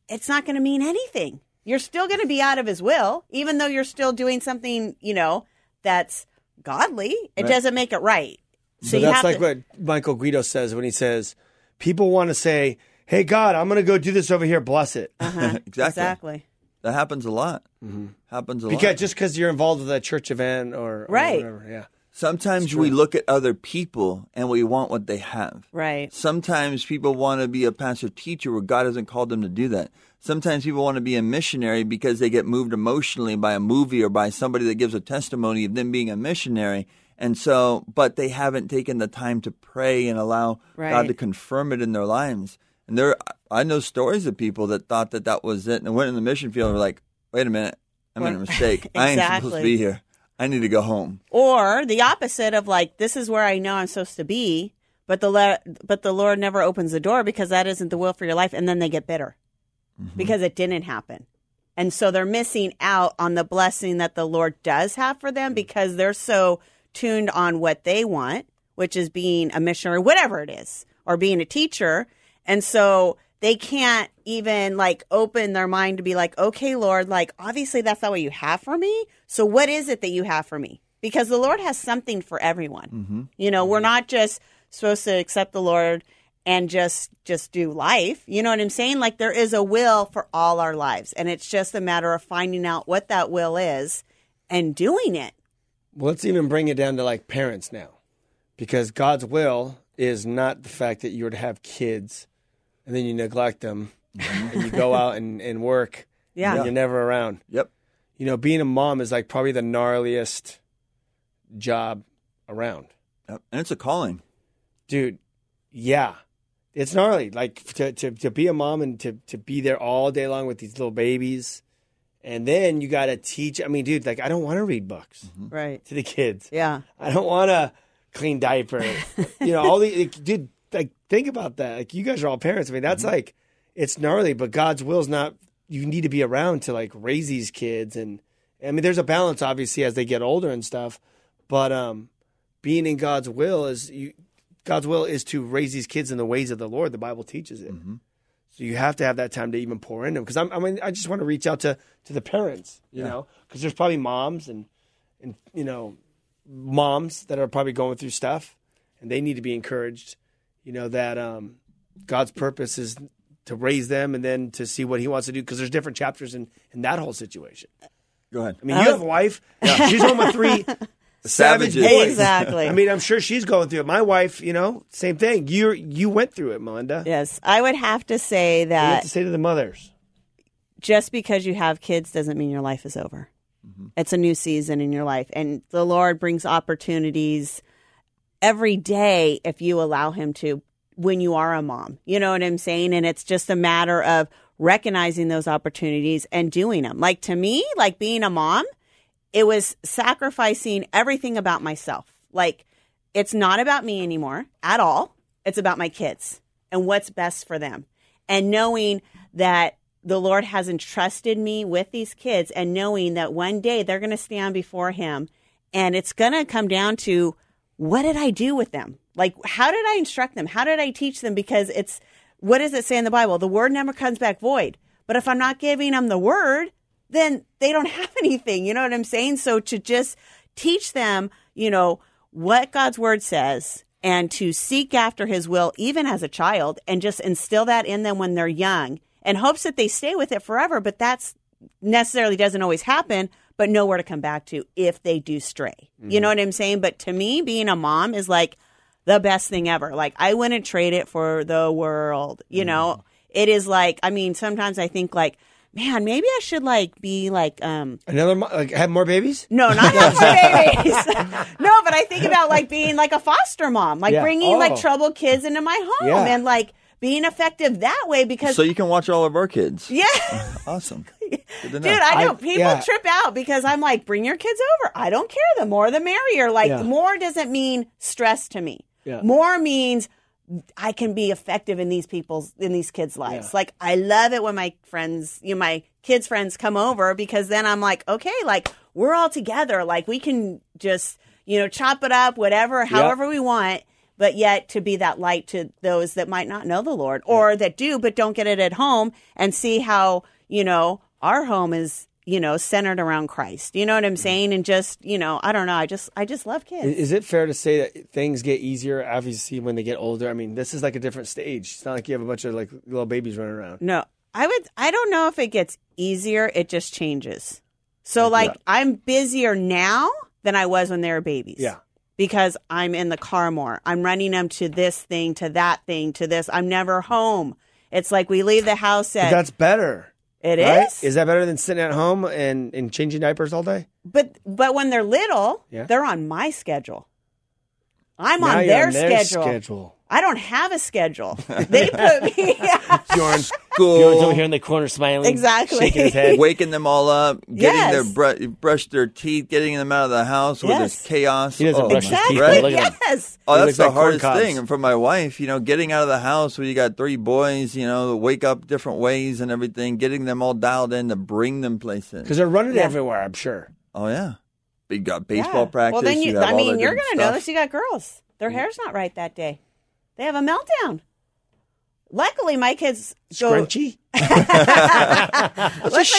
it's not going to mean anything. You're still going to be out of his will, even though you're still doing something, you know, that's godly. It Right. doesn't make it right. So So you that's have like to, what Michael Guido says when he says, "People want to say, hey God, I'm going to go do this over here, bless it,' Uh-huh. *laughs* exactly. exactly. That happens a lot. Happens a because lot. just because you're involved with a church event or, or Right. whatever, yeah." Sometimes we look at other people and we want what they have. Right. Sometimes people want to be a pastor teacher where God hasn't called them to do that. Sometimes people want to be a missionary because they get moved emotionally by a movie or by somebody that gives a testimony of them being a missionary. And so, but they haven't taken the time to pray and allow God to confirm it in their lives. And there, I know stories of people that thought that that was it and went in the mission field and were like, wait a minute, I made a mistake. *laughs* I ain't supposed to be here. I need to go home. Or the opposite of like, this is where I know I'm supposed to be, but the le- but the Lord never opens the door because that isn't the will for your life, and then they get bitter mm-hmm. because it didn't happen, and so they're missing out on the blessing that the Lord does have for them mm-hmm. because they're so tuned on what they want, which is being a missionary, whatever it is, or being a teacher, and so they can't even like open their mind to be like, okay, Lord, like obviously that's not what you have for me. So what is it that you have for me? Because the Lord has something for everyone. Mm-hmm. You know, we're mm-hmm. not just supposed to accept the Lord and just just do life. You know what I'm saying? Like there is a will for all our lives, and it's just a matter of finding out what that will is and doing it. Well, let's even bring it down to like parents now, because God's will is not the fact that you're to have kids and then you neglect them mm-hmm. and you go out and, and work. *laughs* Yeah. and you're never around. Yep. You know, being a mom is like probably the gnarliest job around. Yep. And it's a calling. dude yeah it's gnarly like to, to, to be a mom and to, to be there all day long with these little babies and then you got to teach i mean dude like i don't want to read books mm-hmm. Right. to the kids Yeah. i don't want to clean diapers *laughs* you know all the like, dude like think about that. Like you guys are all parents. I mean that's like it's gnarly but god's will is not you need to be around to like raise these kids. And i mean there's a balance obviously as they get older and stuff but um being in god's will is you god's will is to raise these kids in the ways of the lord. The bible teaches it. So you have to have that time to even pour into them because i mean i just want to reach out to to the parents you know? Because there's probably moms and and you know moms that are probably going through stuff and they need to be encouraged you know that um god's purpose is to raise them and then to see what he wants to do because there's different chapters in in that whole situation Go ahead. i mean you have a wife she's home with three *laughs* savage Savages. boys Exactly. i mean i'm sure she's going through it my wife you know same thing you you went through it melinda Yes, I would have to say that. you have that to say to the mothers just because you have kids doesn't mean your life is over. It's a new season in your life, and the Lord brings opportunities every day if you allow Him to. When you are a mom, you know what I'm saying, and it's just a matter of recognizing those opportunities and doing them. Like to me, like being a mom, it was sacrificing everything about myself. Like it's not about me anymore at all. It's about my kids and what's best for them. And knowing that the Lord has entrusted me with these kids and knowing that one day they're going to stand before Him and it's going to come down to what did I do with them? Like, how did I instruct them? How did I teach them? Because it's what does it say in the Bible? The word never comes back void. But if I'm not giving them the word, then they don't *laughs* have anything. You know what I'm saying? So to just teach them, you know, what God's word says and to seek after his will, even as a child, and just instill that in them when they're young and hopes that they stay with it forever. But that's necessarily doesn't always happen, but nowhere to come back to if they do stray. You know what I'm saying? But to me, being a mom is like the best thing ever. Like I wouldn't trade it for the world. You know, it is like I mean, sometimes I think like, man, maybe I should like be like um another like have more babies no, not have *laughs* more babies. *laughs* no, but I think about like being like a foster mom, like Yeah. bringing Oh. like troubled kids into my home Yeah. and like being effective that way because So you can watch all of our kids. yeah. *laughs* Awesome. *laughs* Good to know. Dude, I know I- people yeah. trip out because I'm like, bring your kids over. I don't care. The more, the merrier. Like, Yeah. more doesn't mean stress to me. Yeah. More means I can be effective in these people's in these kids' lives. Yeah. Like, I love it when my friends, you know, my kids' friends come over because then I'm like, okay, like we're all together. Like we can just, you know, chop it up, whatever, however we want. But yet to be that light to those that might not know the Lord or that do but don't get it at home and see how, you know, our home is, you know, centered around Christ. You know what I'm mm. saying? And just, you know, I don't know. I just I just love kids. Is it fair to say that things get easier obviously when they get older? I mean, this is like a different stage. It's not like you have a bunch of like little babies running around. No, I would. I don't know if it gets easier. It just changes. So, like, Yeah. I'm busier now than I was when they were babies. Yeah. Because I'm in the car more. I'm running them to this thing, to that thing, to this. I'm never home. It's like we leave the house But at. that's better. It right? is. Is that better than sitting at home and, and changing diapers all day? But but when they're little, Yeah. they're on my schedule. I'm Now on their, on their schedule. schedule. I don't have a schedule. They put me. Bjorn, Cool. Bjorn's over here in the corner smiling, Exactly. shaking his head. Waking them all up, getting Yes. their br- brush their teeth, getting them out of the house with Yes. this chaos. He doesn't oh, brush his teeth, right? but look at him. yes. Oh, that's the like hardest thing. And for my wife, you know, getting out of the house where you got three boys, you know, wake up different ways and everything, getting them all dialed in to bring them places. Because they're running Yeah. everywhere, I'm sure. Oh yeah, you got baseball Yeah. practice. Well, then you, have I mean, you're going to notice You got girls. Their hair's not right that day. They have a meltdown. Luckily, my kids go. Scrunchy? *laughs* Luckily,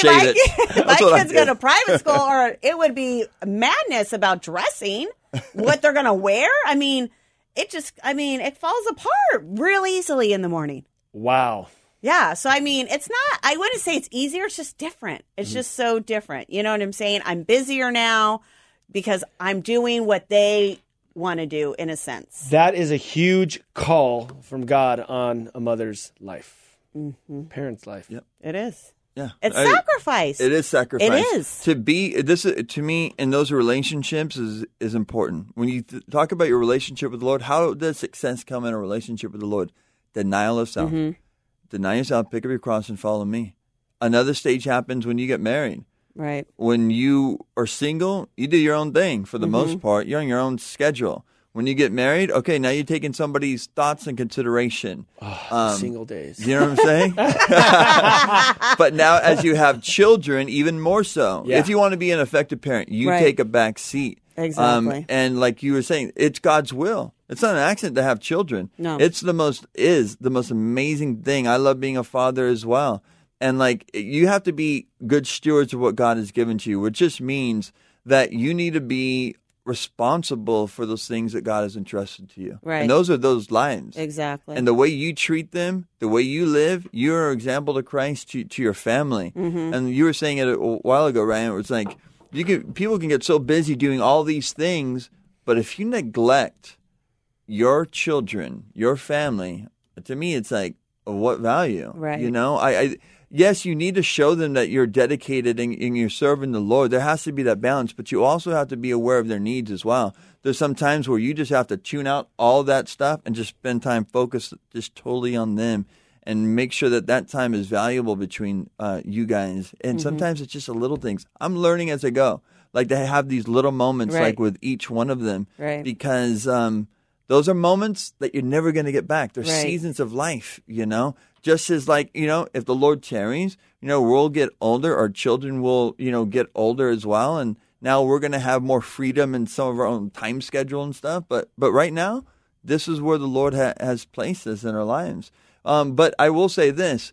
my, it. *laughs* my That's what I kids go to private school, or it would be madness about dressing, what they're going to wear. I mean, it just, I mean, it falls apart real easily in the morning. Wow. Yeah. So, I mean, it's not, I wouldn't say it's easier. It's just different. It's Mm-hmm. just so different. You know what I'm saying? I'm busier now because I'm doing what they want to do in a sense. That is a huge call from God on a mother's life, Mm-hmm. parent's life. Yep. It is. Yeah, It's I- sacrifice. It is sacrifice. It is. to be this is- to me in those relationships is is important. When you th- talk about your relationship with the Lord, how does success come in a relationship with the Lord? Denial of self. Mm-hmm. Deny yourself, pick up your cross, and follow me. Another stage happens when you get married. Right. When you are single, you do your own thing for the Mm-hmm. most part. You're on your own schedule. When you get married, okay, now you're taking somebody's thoughts in consideration. Oh, Single days. You know what I'm saying? *laughs* *laughs* but now, as you have children, even more so. Yeah. If you want to be an effective parent, you Right. take a back seat. Um, Exactly. and like you were saying, it's God's will. It's not an accident to have children. No. It's the most is the most amazing thing. I love being a father as well. And like you have to be good stewards of what God has given to you, which just means that you need to be responsible for those things that God has entrusted to you. Right. And those are those lives. Exactly. And the way you treat them, the way you live, you're an example to Christ to, to your family. Mm-hmm. And you were saying it a while ago, Ryan. It was like you can people can get so busy doing all these things, but if you neglect your children, your family, to me, it's like of what value? Right. You know, I, I yes, you need to show them that you're dedicated and, and you're serving the Lord. There has to be that balance, but you also have to be aware of their needs as well. There's some times where you just have to tune out all that stuff and just spend time focused just totally on them and make sure that that time is valuable between uh, you guys. And sometimes it's just the little things. I'm learning as I go. Like to have these little moments, Right. like with each one of them, Right. because um, those are moments that you're never going to get back. They're Right. seasons of life, you know. Just as like you know, if the Lord tarries, you know, we'll get older. Our children will, you know, get older as well, and now we're going to have more freedom in some of our own time schedule and stuff. But but right now, this is where the Lord ha- has placed us in our lives. Um, but I will say this: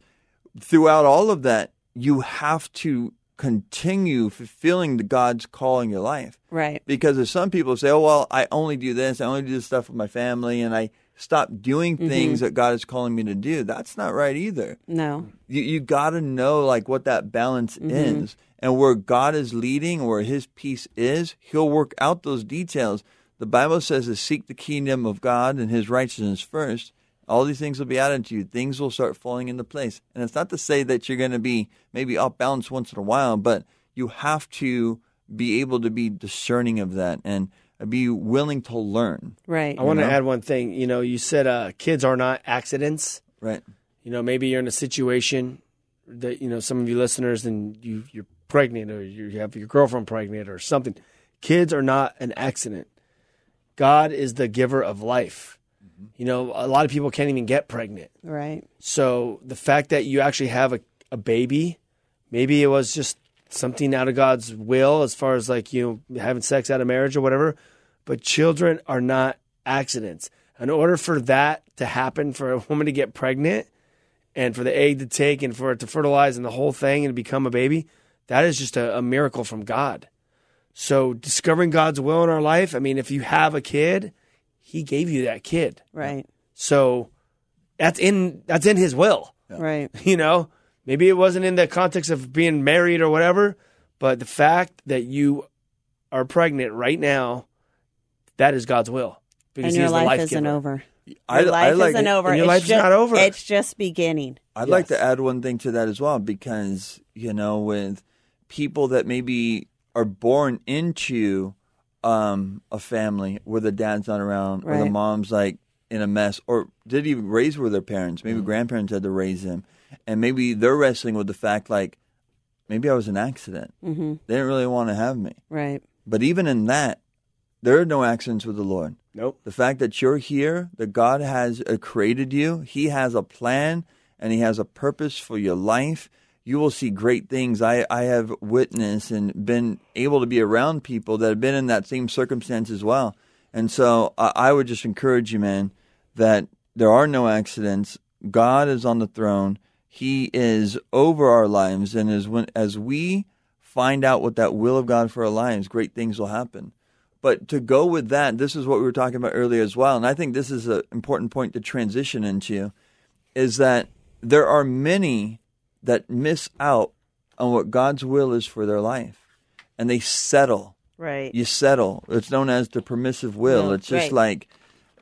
throughout all of that, you have to continue fulfilling the God's call in your life right. because there's some people say, "Oh well, I only do this, I only do this stuff with my family, and I stop doing things that God is calling me to do." That's not right either. No. You you got to know like what that balance Mm-hmm. is, and where God is leading, where His peace is, He'll work out those details. The Bible says to seek the kingdom of God and His righteousness first. All these things will be added to you. Things will start falling into place. And it's not to say that you're going to be maybe off balance once in a while, but you have to be able to be discerning of that and be willing to learn. Right. I want to add one thing. You know, you said uh, kids are not accidents. Right. You know, maybe you're in a situation that you know some of you listeners and you you're pregnant or you have your girlfriend pregnant or something. Kids are not an accident. God is the giver of life. You know, a lot of people can't even get pregnant. Right. So the fact that you actually have a, a baby, maybe it was just something out of God's will as far as like you know, having sex out of marriage or whatever. But children are not accidents. In order for that to happen, for a woman to get pregnant and for the egg to take and for it to fertilize and the whole thing and become a baby, that is just a, a miracle from God. So discovering God's will in our life, I mean, if you have a kid, he gave you that kid. Right. So that's in that's in his will. Right. *laughs* You know, maybe it wasn't in the context of being married or whatever, but the fact that you are pregnant right now, that is God's will. Because And your he's life, life isn't giver. over. Your I, life I like isn't over. your it's life's just, not over. It's just beginning. I'd like to add one thing to that as well because, you know, with people that maybe are born into um, a family where the dad's not around or the mom's like in a mess or didn't even raise with their parents. Maybe grandparents had to raise them. And maybe they're wrestling with the fact like, maybe I was an accident. Mm-hmm. They didn't really want to have me. Right. But even in that, there are no accidents with the Lord. Nope. The fact that you're here, that God has uh, created you, He has a plan and He has a purpose for your life. You will see great things. I, I have witnessed and been able to be around people that have been in that same circumstance as well. And so I, I would just encourage you, man, that there are no accidents. God is on the throne. He is over our lives. And as, when, as we find out what that will of God for our lives, great things will happen. But to go with that, this is what we were talking about earlier as well, and I think this is an important point to transition into, is that there are many that miss out on what God's will is for their life, and they settle. Right. You settle. It's known as the permissive will. Will, it's just right. like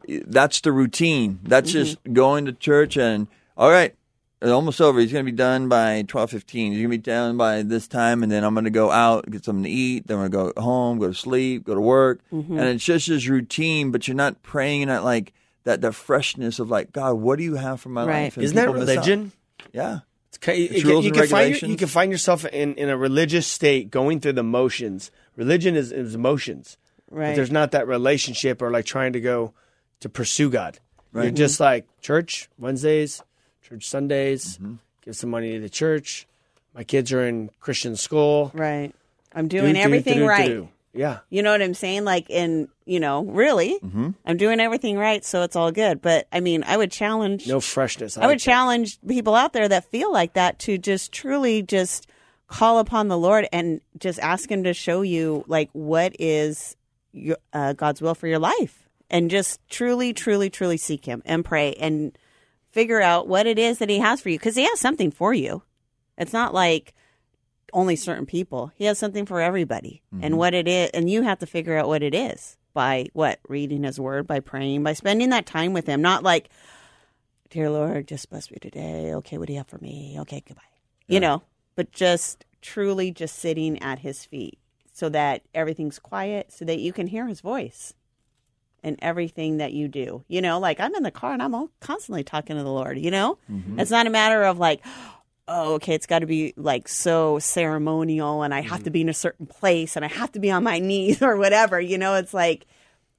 that's the routine. That's Mm-hmm. just going to church and all right, almost over. He's going to be done by twelve fifteen. He's going to be done by this time, and then I'm going to go out get something to eat. Then I'm going to go home, go to sleep, go to work, Mm-hmm. and it's just this routine. But you're not praying and not like that. The freshness of like God, what do you have for my Right. life? And Isn't that people miss out. religion? Yeah. It's ca- you, can- rules you and can find your- regulations. you can find yourself in, in a religious state going through the motions. Religion is, is emotions. But Right. there's not that relationship or like trying to go to pursue God. You're Right. just like church Wednesdays, church Sundays, Mm-hmm. give some money to the church. My kids are in Christian school. Right. I'm doing do, everything do, do, right. do. Yeah. You know what I'm saying? Like in, you know, really, Mm-hmm. I'm doing everything right, so it's all good. But I mean, I would challenge. No freshness. I would like that. challenge people out there that feel like that to just truly just call upon the Lord and just ask Him to show you like what is your, uh, God's will for your life, and just truly, truly, truly seek Him and pray and figure out what it is that He has for you because He has something for you. It's not like only certain people. He has something for everybody, and mm-hmm. what it is, and you have to figure out what it is by what reading His Word, by praying, by spending that time with Him. Not like dear Lord, just bless me today. Okay, what do you have for me? Okay, goodbye. You know, but just truly just sitting at his feet so that everything's quiet, so that you can hear his voice in everything that you do. You know, like I'm in the car and I'm all constantly talking to the Lord, you know? Mm-hmm. It's not a matter of like, oh, okay, it's got to be like so ceremonial and I have to mm-hmm. be in a certain place and I have to be on my knees *laughs* or whatever. You know, it's like,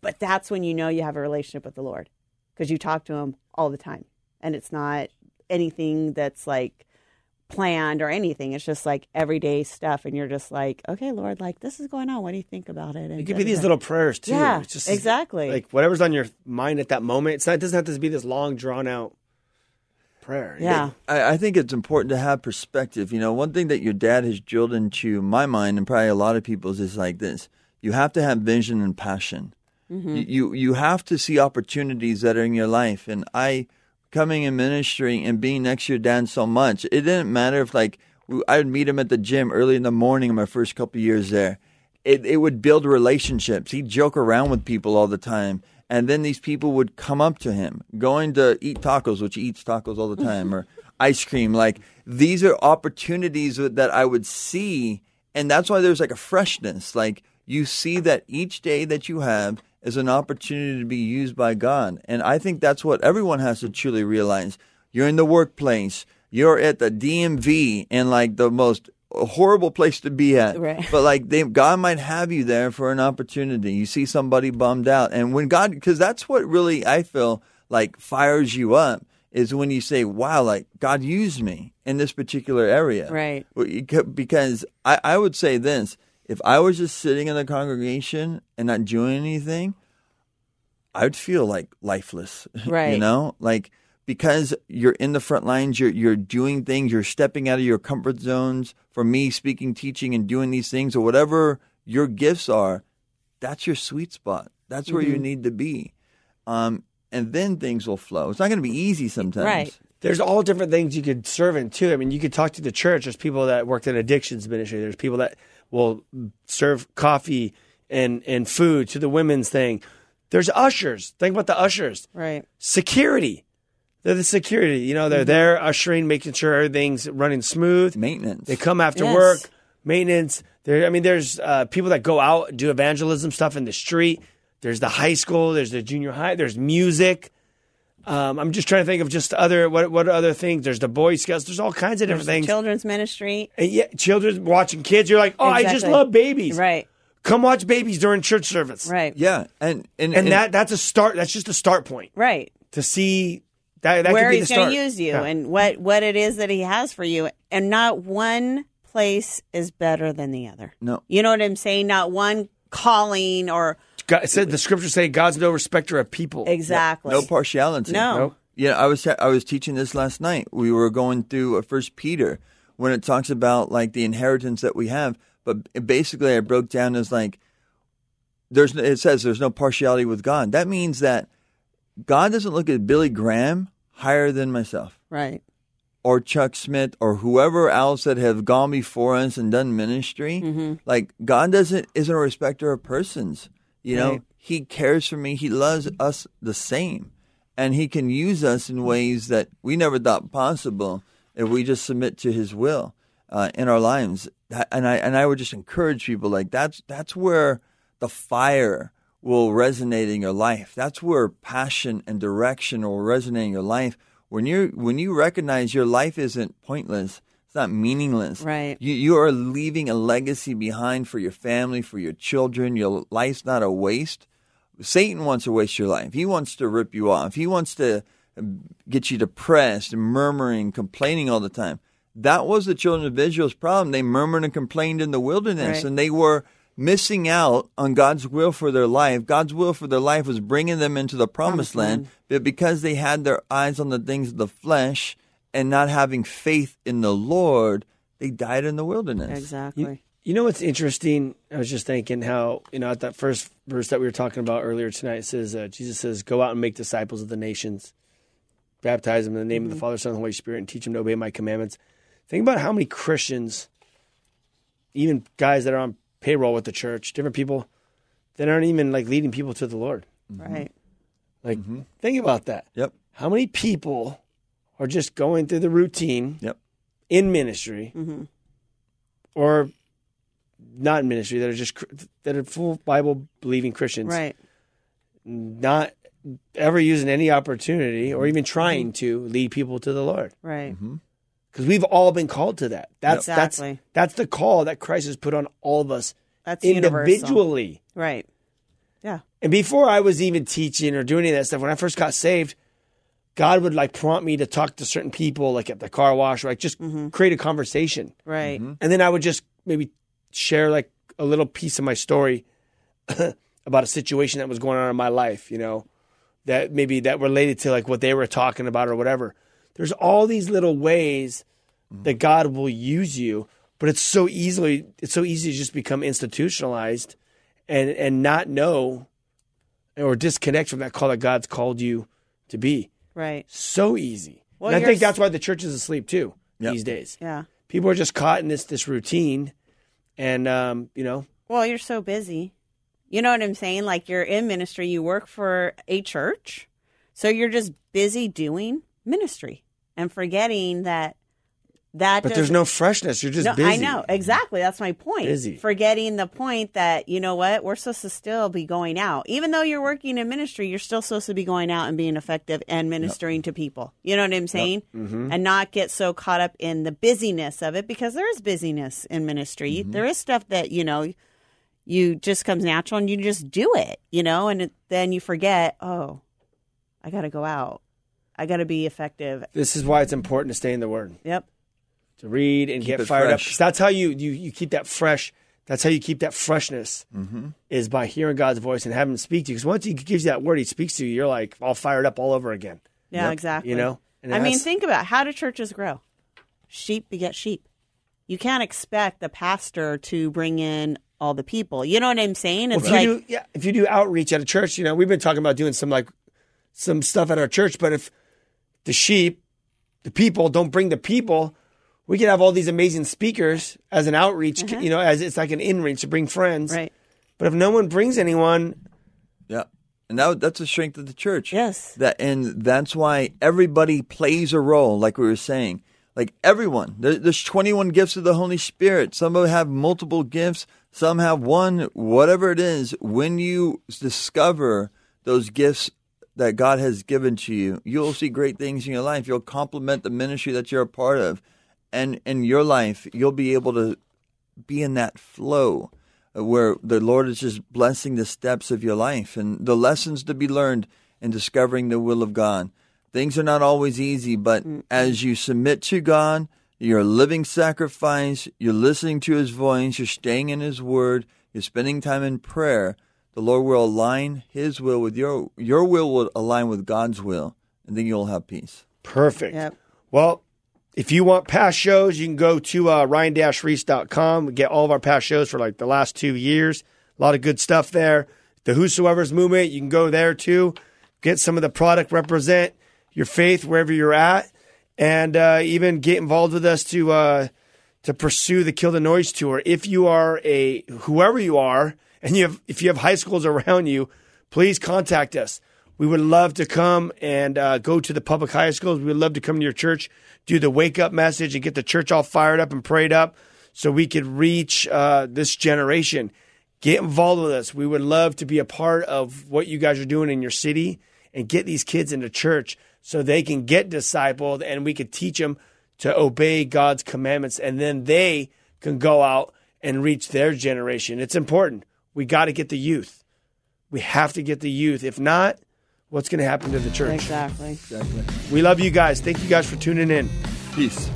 but that's when you know you have a relationship with the Lord because you talk to him all the time and it's not anything that's like planned or anything. It's just like everyday stuff, and you're just like, okay, Lord, like this is going on. What do you think about it? And It could be these little prayers too. Yeah, It's just exactly. Like whatever's on your mind at that moment. It's not. It doesn't have to be this long, drawn out prayer. Yeah, I, I think it's important to have perspective. You know, one thing that your dad has drilled into my mind and probably a lot of people's is like this: you have to have vision and passion. Mm-hmm. You, you you have to see opportunities that are in your life. And I, coming and ministering and being next to your dad so much, it didn't matter if like I would meet him at the gym early in the morning in my first couple of years there. It it would build relationships. He'd joke around with people all the time. And then these people would come up to him, going to eat tacos, which he eats tacos all the time, or *laughs* ice cream. Like these are opportunities that I would see, and that's why there's like a freshness. Like you see that each day that you have is an opportunity to be used by God, and I think that's what everyone has to truly realize. You're in the workplace, you're at the DMV, and like the most horrible place to be at. Right. But like they, God might have you there for an opportunity. You see somebody bummed out, and when God, because that's what really I feel like fires you up is when you say, "Wow, like God used me in this particular area." Right. Well, you ca- Because I, I would say this: if I was just sitting in the congregation and not doing anything, I'd feel like lifeless. *laughs* Right. You know, like because you're in the front lines, you're you're doing things, you're stepping out of your comfort zones. For me, speaking, teaching, and doing these things, or whatever your gifts are, that's your sweet spot. That's where you Mm-hmm. need to be. Um, and then things will flow. It's not going to be easy sometimes. Right. There's all different things you could serve in too. I mean, you could talk to the church. There's people that worked in addictions ministry. There's people that will serve coffee and and food to the women's thing. There's ushers. Think about the ushers. right. Security. They're the security. You know, Mm-hmm. they're there ushering, making sure everything's running smooth. Maintenance. They come after Yes. work, maintenance. There, I mean, there's uh, people that go out do evangelism stuff in the street. There's the high school. There's the junior high. There's music. Um, I'm just trying to think of just other what what other things. There's the Boy Scouts. There's all kinds of different things. Children's ministry. And yeah, children watching kids. You're like, oh, I just love babies. Right. Come watch babies during church service. Right. Yeah, and and, And that that's a start. That's just a start point Right. to see that that Where could be he's going to use you Yeah. and what what it is that he has for you, and not one place is better than the other. No. You know what I'm saying? Not one calling or God, it said the scriptures say God's no respecter of people. exactly. no partiality. No. Nope. Yeah, I was I was teaching this last night. We were going through a First Peter when it talks about like the inheritance that we have, but basically I broke down as like there's it says there's no partiality with God. That means that God doesn't look at Billy Graham higher than myself Right. or Chuck Smith or whoever else that have gone before us and done ministry. Mm-hmm. Like God doesn't isn't a respecter of persons. You know, Right. He cares for me. He loves us the same, and He can use us in ways that we never thought possible if we just submit to His will uh, in our lives. And I and I would just encourage people like that's that's where the fire will resonate in your life. That's where passion and direction will resonate in your life. When you when you recognize your life isn't pointless, it's not meaningless. Right. You you are leaving a legacy behind for your family, for your children. Your life's not a waste. Satan wants to waste your life. He wants to rip you off. He wants to uh, get you depressed and murmuring, complaining all the time. That was the children of Israel's problem. They murmured and complained in the wilderness, Right. and they were missing out on God's will for their life. God's will for their life was bringing them into the promised, Promised land, land. but because they had their eyes on the things of the flesh and not having faith in the Lord, they died in the wilderness. Exactly. You, you know what's interesting? I was just thinking how you know at that first verse that we were talking about earlier tonight. It says uh, Jesus says, "Go out and make disciples of the nations, baptize them in the name of the Father, Son, and Holy Spirit, and teach them to obey my commandments." Think about how many Christians, even guys that are on payroll with the church, different people that aren't even like leading people to the Lord. Right. Like, think about that. Yep. How many people are just going through the routine Yep. in ministry Mm-hmm. or not in ministry that are just that are full Bible believing Christians, Right. not ever using any opportunity or even trying to lead people to the Lord. Right. Because we've all been called to that. That's Exactly. that's that's the call that Christ has put on all of us That's universal. individually. Right. Yeah. And before I was even teaching or doing any of that stuff, when I first got saved, God would like prompt me to talk to certain people, like at the car wash, or like just mm-hmm. create a conversation. Right. Mm-hmm. And then I would just maybe share like a little piece of my story *laughs* about a situation that was going on in my life, you know, that maybe that related to like what they were talking about or whatever. There's all these little ways mm-hmm. that God will use you, but it's so easily it's so easy to just become institutionalized and and not know or disconnect from that call that God's called you to be. Right. So easy. Well, and I think that's why the church is asleep too Yep. these days Yeah. people are just caught in this this routine and um you know Well, you're so busy. You know what I'm saying? Like you're in ministry, you work for a church. So you're just busy doing ministry and forgetting that that but there's no freshness you're just no, busy I know exactly. That's my point. Busy. Forgetting the point that you know what we're supposed to still be going out, even though you're working in ministry. You're still supposed to be going out and being effective and ministering to people. You know what I'm saying? Mm-hmm. And not get so caught up in the busyness of it because there is busyness in ministry. Mm-hmm. There is stuff that you know you just comes natural and you just do it. You know, and it, then you forget. Oh, I got to go out. I got to be effective. this is why it's important to stay in the word Yep. To read and get it fired up fresh. 'Cause that's how you, you you keep that fresh that's how you keep that freshness Mm-hmm. is by hearing god's voice and having him speak to you because once he gives you that word he speaks to you you're like all fired up all over again Yeah, Yep. exactly. you know And I mean, think about how do churches grow? Sheep beget sheep. You can't expect the pastor to bring in all the people. You know what I'm saying? It's if like do yeah if you do outreach at a church you know we've been talking about doing some like some stuff at our church but if the sheep the people don't bring the people we could have all these amazing speakers as an outreach mm-hmm. you know as it's like an in-reach to bring friends right. but if no one brings anyone Yeah. And that, that's the strength of the church. Yes. That and that's why everybody plays a role, like we were saying. Like everyone, there, there's 21 gifts of the Holy Spirit. Some of have multiple gifts. Some have one. Whatever it is, when you discover those gifts that God has given to you, you'll see great things in your life. You'll complement the ministry that you're a part of, and in your life, you'll be able to be in that flow uh, where the Lord is just blessing the steps of your life and the lessons to be learned in discovering the will of God. Things are not always easy, but as you submit to God, you're a living sacrifice, you're listening to His voice, you're staying in His Word, you're spending time in prayer, the Lord will align His will with your your will will align with God's will, and then you'll have peace. Perfect. Yep. Well, if you want past shows, you can go to uh, ryan-ries.com. Get all of our past shows for like the last two years. A lot of good stuff there. the Whosoevers movement. You can go there too, get some of the product, represent your faith wherever you're at, and uh, even get involved with us to uh, to pursue the Kill the Noise tour. If you are a whoever you are, and you have if you have high schools around you, please contact us. We would love to come and uh, go to the public high schools. We would love to come to your church, do the wake up message, and get the church all fired up and prayed up, so we could reach uh, this generation. Get involved with us. We would love to be a part of what you guys are doing in your city and get these kids into church so they can get discipled and we could teach them to obey God's commandments and then they can go out and reach their generation. It's important. We got to get the youth. We have to get the youth. If not, what's going to happen to the church? Exactly. Exactly. We love you guys. Thank you guys for tuning in. Peace.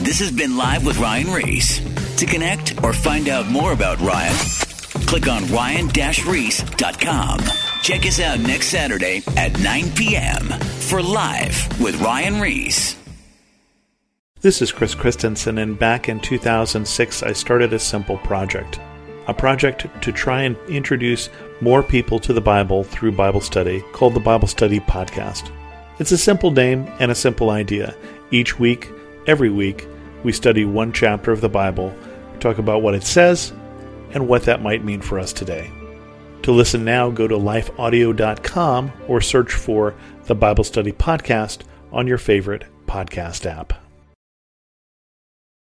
This has been Live with Ryan Ries. To connect or find out more about Ryan, click on ryan-ries.com. Check us out next Saturday at 9 p.m. for Live with Ryan Ries. This is Chris Christensen, and back in 2006, I started a simple project. A project to try and introduce more people to the Bible through Bible study called the Bible Study Podcast. It's a simple name and a simple idea. Each week, every week, we study one chapter of the Bible, talk about what it says, and what that might mean for us today. To listen now, go to lifeaudio.com or search for the Bible Study Podcast on your favorite podcast app.